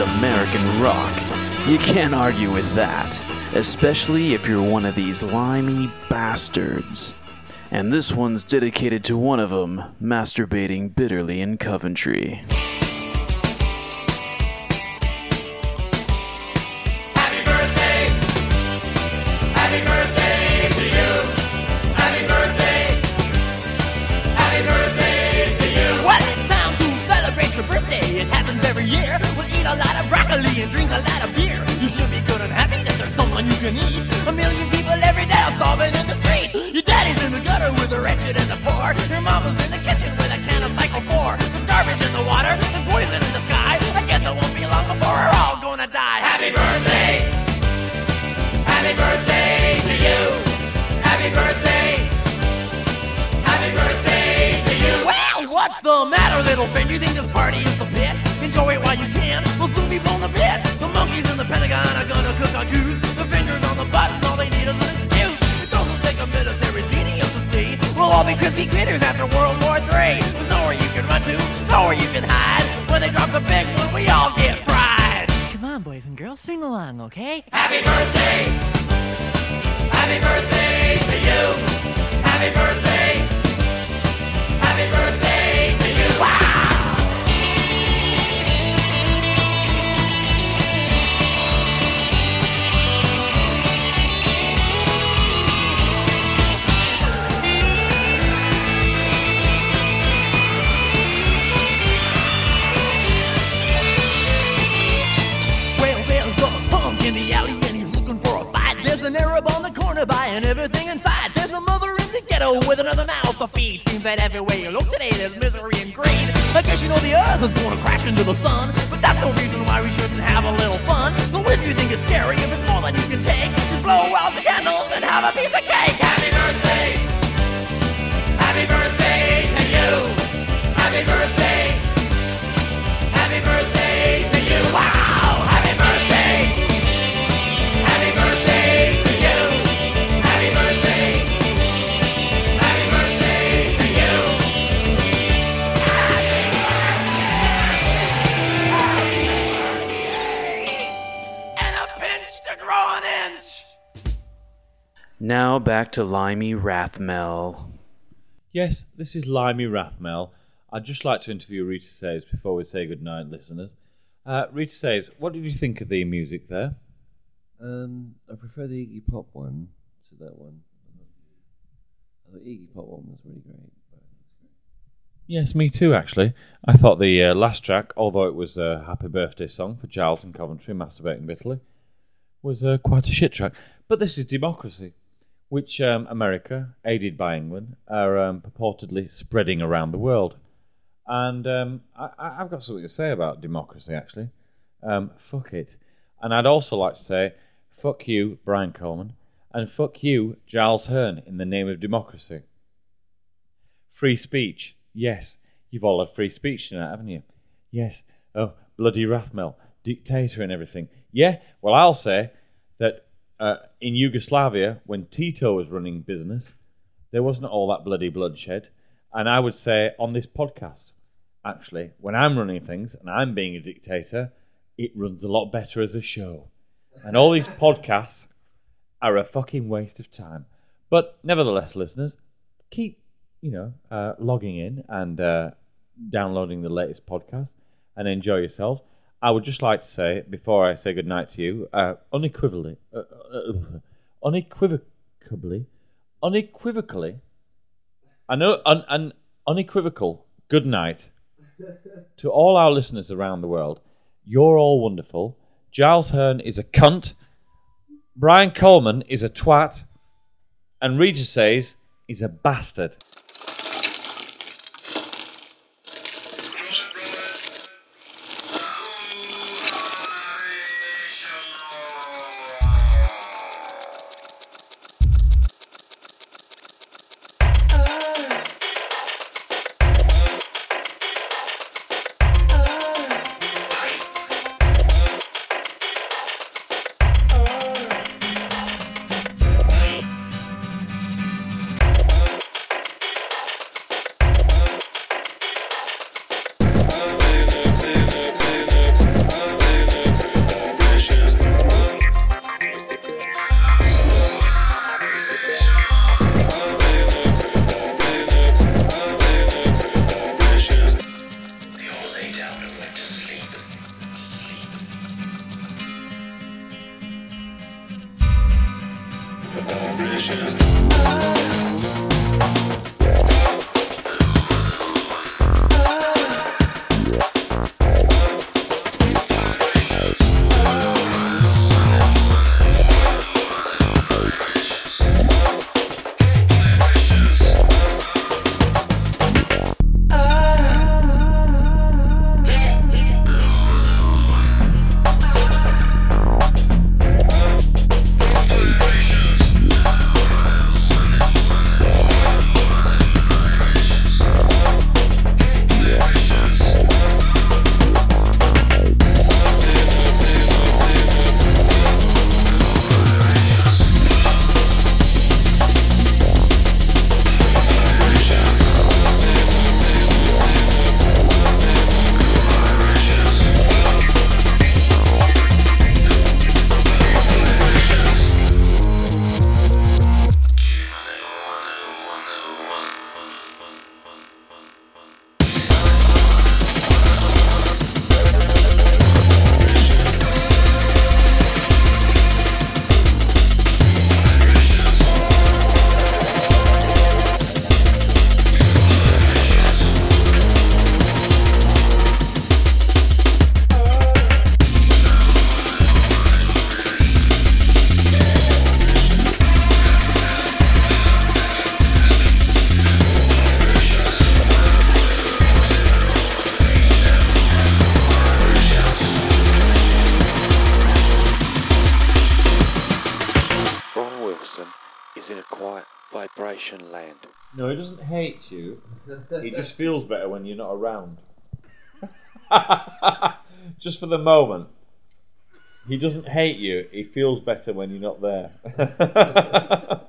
American rock. You can't argue with that, especially if you're one of these limey bastards. And this one's dedicated to one of them, masturbating bitterly in Coventry. Grow! Now back to Limey Rathmel. Yes, this is Limey Rathmel. I'd just like to interview Rita Says before we say goodnight, listeners. Uh, Rita Sayers, what did you think of the music there? Um, I prefer the Iggy Pop one to that one. The Iggy Pop one was really great. Yes, me too, actually. I thought the uh, last track, although it was a happy birthday song for Giles and Coventry, masturbating bitterly, was uh, quite a shit track. But this is Democracy, which um, America, aided by England, are um, purportedly spreading around the world. And um, I, I've got something to say about democracy, actually. Um, fuck it. And I'd also like to say, fuck you, Brian Coleman, and fuck you, Giles Hearn, in the name of democracy. Free speech. Yes, you've all had free speech tonight, haven't you? Yes. Oh, bloody Rathmel, dictator and everything. Yeah, well, I'll say that uh, in Yugoslavia, when Tito was running business, there wasn't all that bloody bloodshed. And I would say on this podcast, actually, when I'm running things and I'm being a dictator, it runs a lot better as a show. And all these podcasts are a fucking waste of time. But nevertheless, listeners, keep you know uh, logging in and uh, downloading the latest podcast and enjoy yourselves. I would just like to say before I say goodnight to you, uh, unequivocally, uh, uh, unequivocally, unequivocally, I know un, un, unequivocal good night to all our listeners around the world. You're all wonderful. Giles Hearn is a cunt. Brian Coleman is a twat. And Regis says he's a bastard. [laughs] He just feels better when you're not around. [laughs] just for the moment. He doesn't hate you. He feels better when you're not there. [laughs]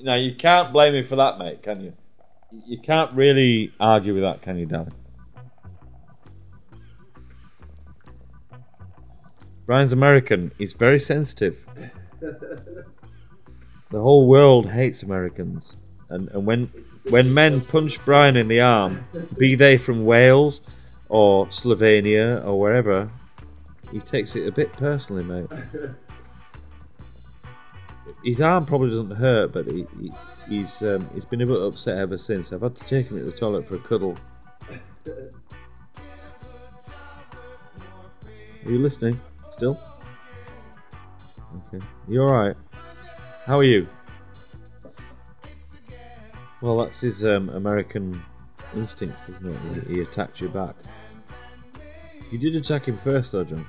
now you can't blame him for that, mate, can you? You can't really argue with that, can you, darling? Brian's American. He's very sensitive. The whole world hates Americans, and and when when men punch Brian in the arm, be they from Wales or Slovenia or wherever, he takes it a bit personally, mate. His arm probably doesn't hurt, but he, he, he's um, he's been a bit upset ever since. I've had to take him to the toilet for a cuddle. Are you listening? Still? Okay. You alright? How are you? Well, that's his um, American instincts, isn't it? He, attacked you back. You did attack him first, though, John.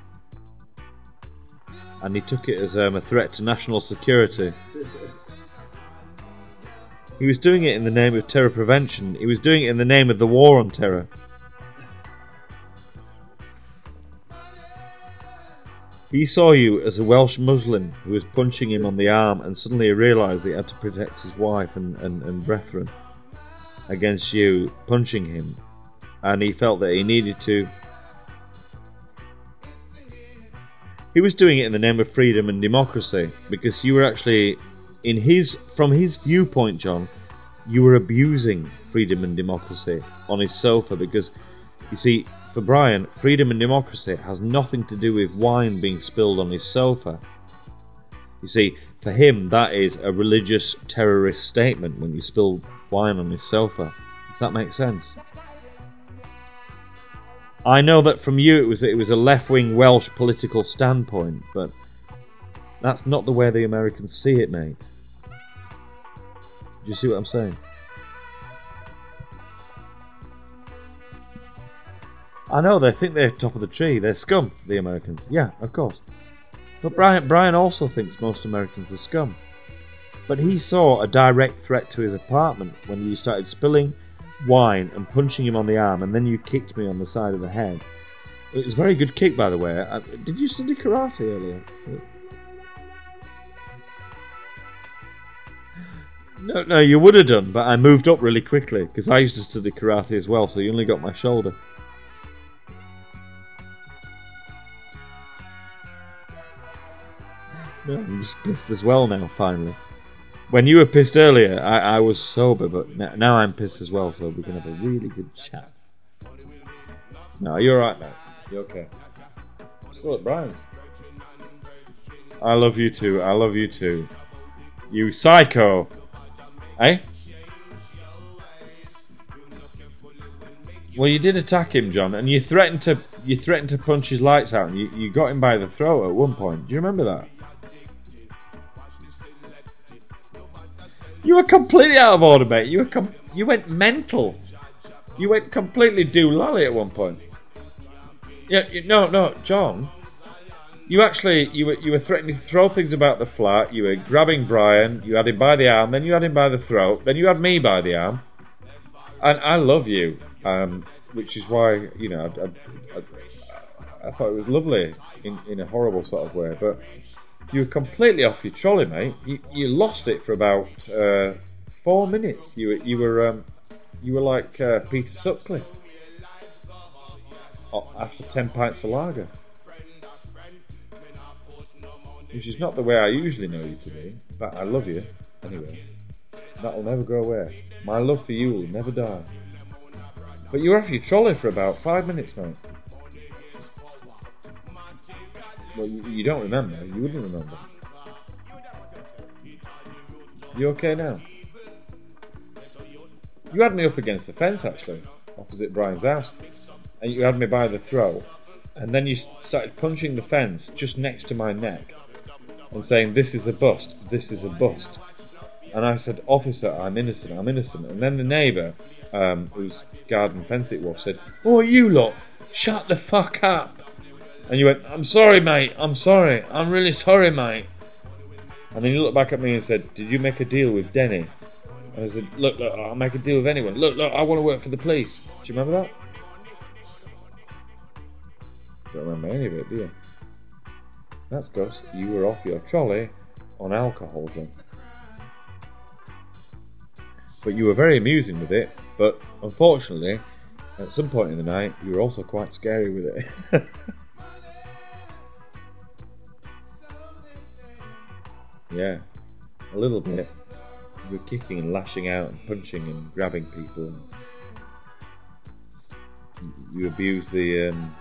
And he took it as um, a threat to national security. He was doing it in the name of terror prevention. He was doing it in the name of the war on terror. He saw you as a Welsh Muslim who was punching him on the arm and suddenly he realised he had to protect his wife and, and, and brethren against you punching him. And he felt that he needed to. He was doing it in the name of freedom and democracy because you were actually, in his from his viewpoint, John, you were abusing freedom and democracy on his sofa because you see, for Brian, freedom and democracy has nothing to do with wine being spilled on his sofa. You see, for him, that is a religious terrorist statement when you spill wine on his sofa. Does that make sense? I know that from you it was it was a left-wing Welsh political standpoint, but that's not the way the Americans see it, mate. Do you see what I'm saying? I know they think they're top of the tree. They're scum, the Americans. Yeah, of course. But Brian, Brian also thinks most Americans are scum. But he saw a direct threat to his apartment when you started spilling wine and punching him on the arm, and then you kicked me on the side of the head. It was a very good kick, by the way. I, did you study karate earlier? No, no, you would have done, but I moved up really quickly because I used to study karate as well, so you only got my shoulder. I'm just pissed as well now, finally. When you were pissed earlier, I, I was sober, but n- now I'm pissed as well, so we can have a really good chat. No, you're alright, mate. You're okay. Still at Brian's. I love you too. I love you too. You psycho. Eh? Well, you did attack him, John, and you threatened to you threatened to punch his lights out, and you, you got him by the throat at one point. Do you remember that? You were completely out of order, mate. You were com- you went mental. You went completely doolally at one point. Yeah, you, no, no, John. You actually you were you were threatening to throw things about the flat. You were grabbing Brian. You had him by the arm. Then you had him by the throat. Then you had me by the arm. And I love you, um, which is why you know I, I, I, I thought it was lovely in in a horrible sort of way, but you were completely off your trolley, mate. You, you lost it for about uh, four minutes. You were you were um, you were like uh, Peter Sutcliffe after ten pints of lager, which is not the way I usually know you to be. But I love you anyway. That'll never go away. My love for you will never die. But you were off your trolley for about five minutes, mate. Well, you, you don't remember. You wouldn't remember. You okay now? You had me up against the fence, actually, opposite Brian's house. And you had me by the throat. And then you started punching the fence just next to my neck and saying, This is a bust, this is a bust. And I said, Officer, I'm innocent, I'm innocent. And then the neighbour, um, whose garden fence it was, said, Oh, you lot, shut the fuck up. And you went, I'm sorry, mate, I'm sorry, I'm really sorry, mate. And then he looked back at me and said, "Did you make a deal with Denny?" And I said, "Look, look, I'll make a deal with anyone. Look, look, I want to work for the police." Do you remember that? Don't remember any of it, do you? That's because you were off your trolley on alcohol drunk. But you were very amusing with it, but unfortunately, at some point in the night, you were also quite scary with it. [laughs] yeah, a little bit. You were kicking and lashing out and punching and grabbing people. You abuse the um,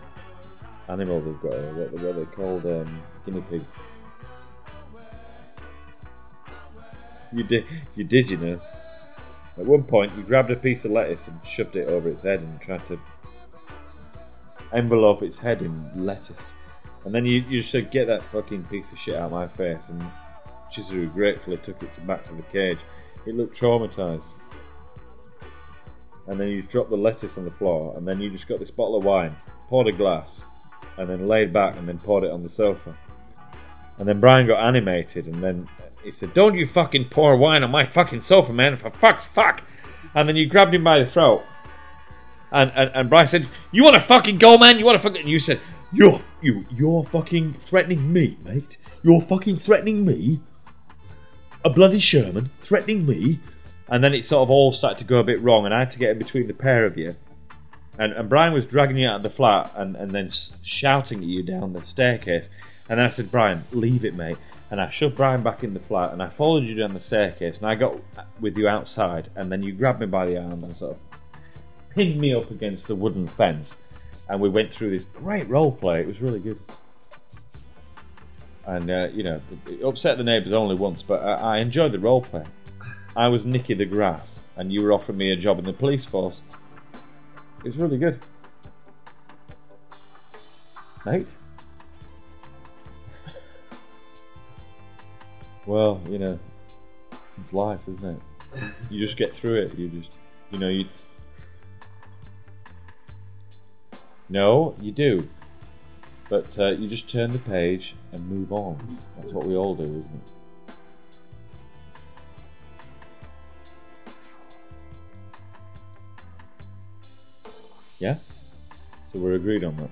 animal they've got, what, what they called? Um, guinea pigs. You did, you did, you know. At one point, you grabbed a piece of lettuce and shoved it over its head and tried to envelope its head in lettuce. And then you, you said, "Get that fucking piece of shit out of my face." And Chisaru gratefully took it back to the cage. It looked traumatized. And then you dropped the lettuce on the floor, and then you just got this bottle of wine, poured a glass, and then laid back, and then poured it on the sofa. And then Brian got animated, and then he said, "Don't you fucking pour wine on my fucking sofa, man! For fuck's fuck!" And then you grabbed him by the throat, and and, and Brian said, "You want to fucking go, man? You want to fucking?" And you said, "You're you you're fucking threatening me, mate. You're fucking threatening me. A bloody Sherman threatening me." And then it sort of all started to go a bit wrong, and I had to get in between the pair of you. And, and Brian was dragging you out of the flat and, and then shouting at you down the staircase. And I said, Brian, leave it, mate. And I shoved Brian back in the flat and I followed you down the staircase and I got with you outside. And then you grabbed me by the arm and sort of pinned me up against the wooden fence. And we went through this great role play. It was really good. And, uh, you know, it upset the neighbours only once, but I, I enjoyed the role play. I was Nicky the Grass and you were offering me a job in the police force. It was really good. Mate? Well, you know, it's life, isn't it? You just get through it. You just, you know, you. No, you do. But uh, you just turn the page and move on. That's what we all do, isn't it? Yeah? So we're agreed on that.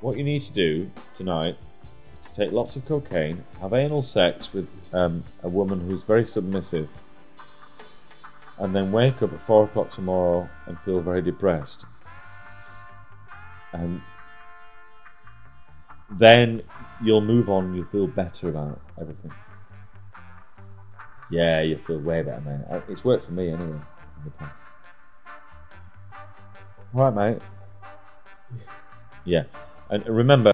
What you need to do tonight is to take lots of cocaine, have anal sex with um, a woman who's very submissive, and then wake up at 4 o'clock tomorrow and feel very depressed. And then you'll move on, you'll feel better about everything. Yeah, you'll feel way better, man. Uh, It's worked for me anyway in the past. Alright, mate. Yeah. And remember.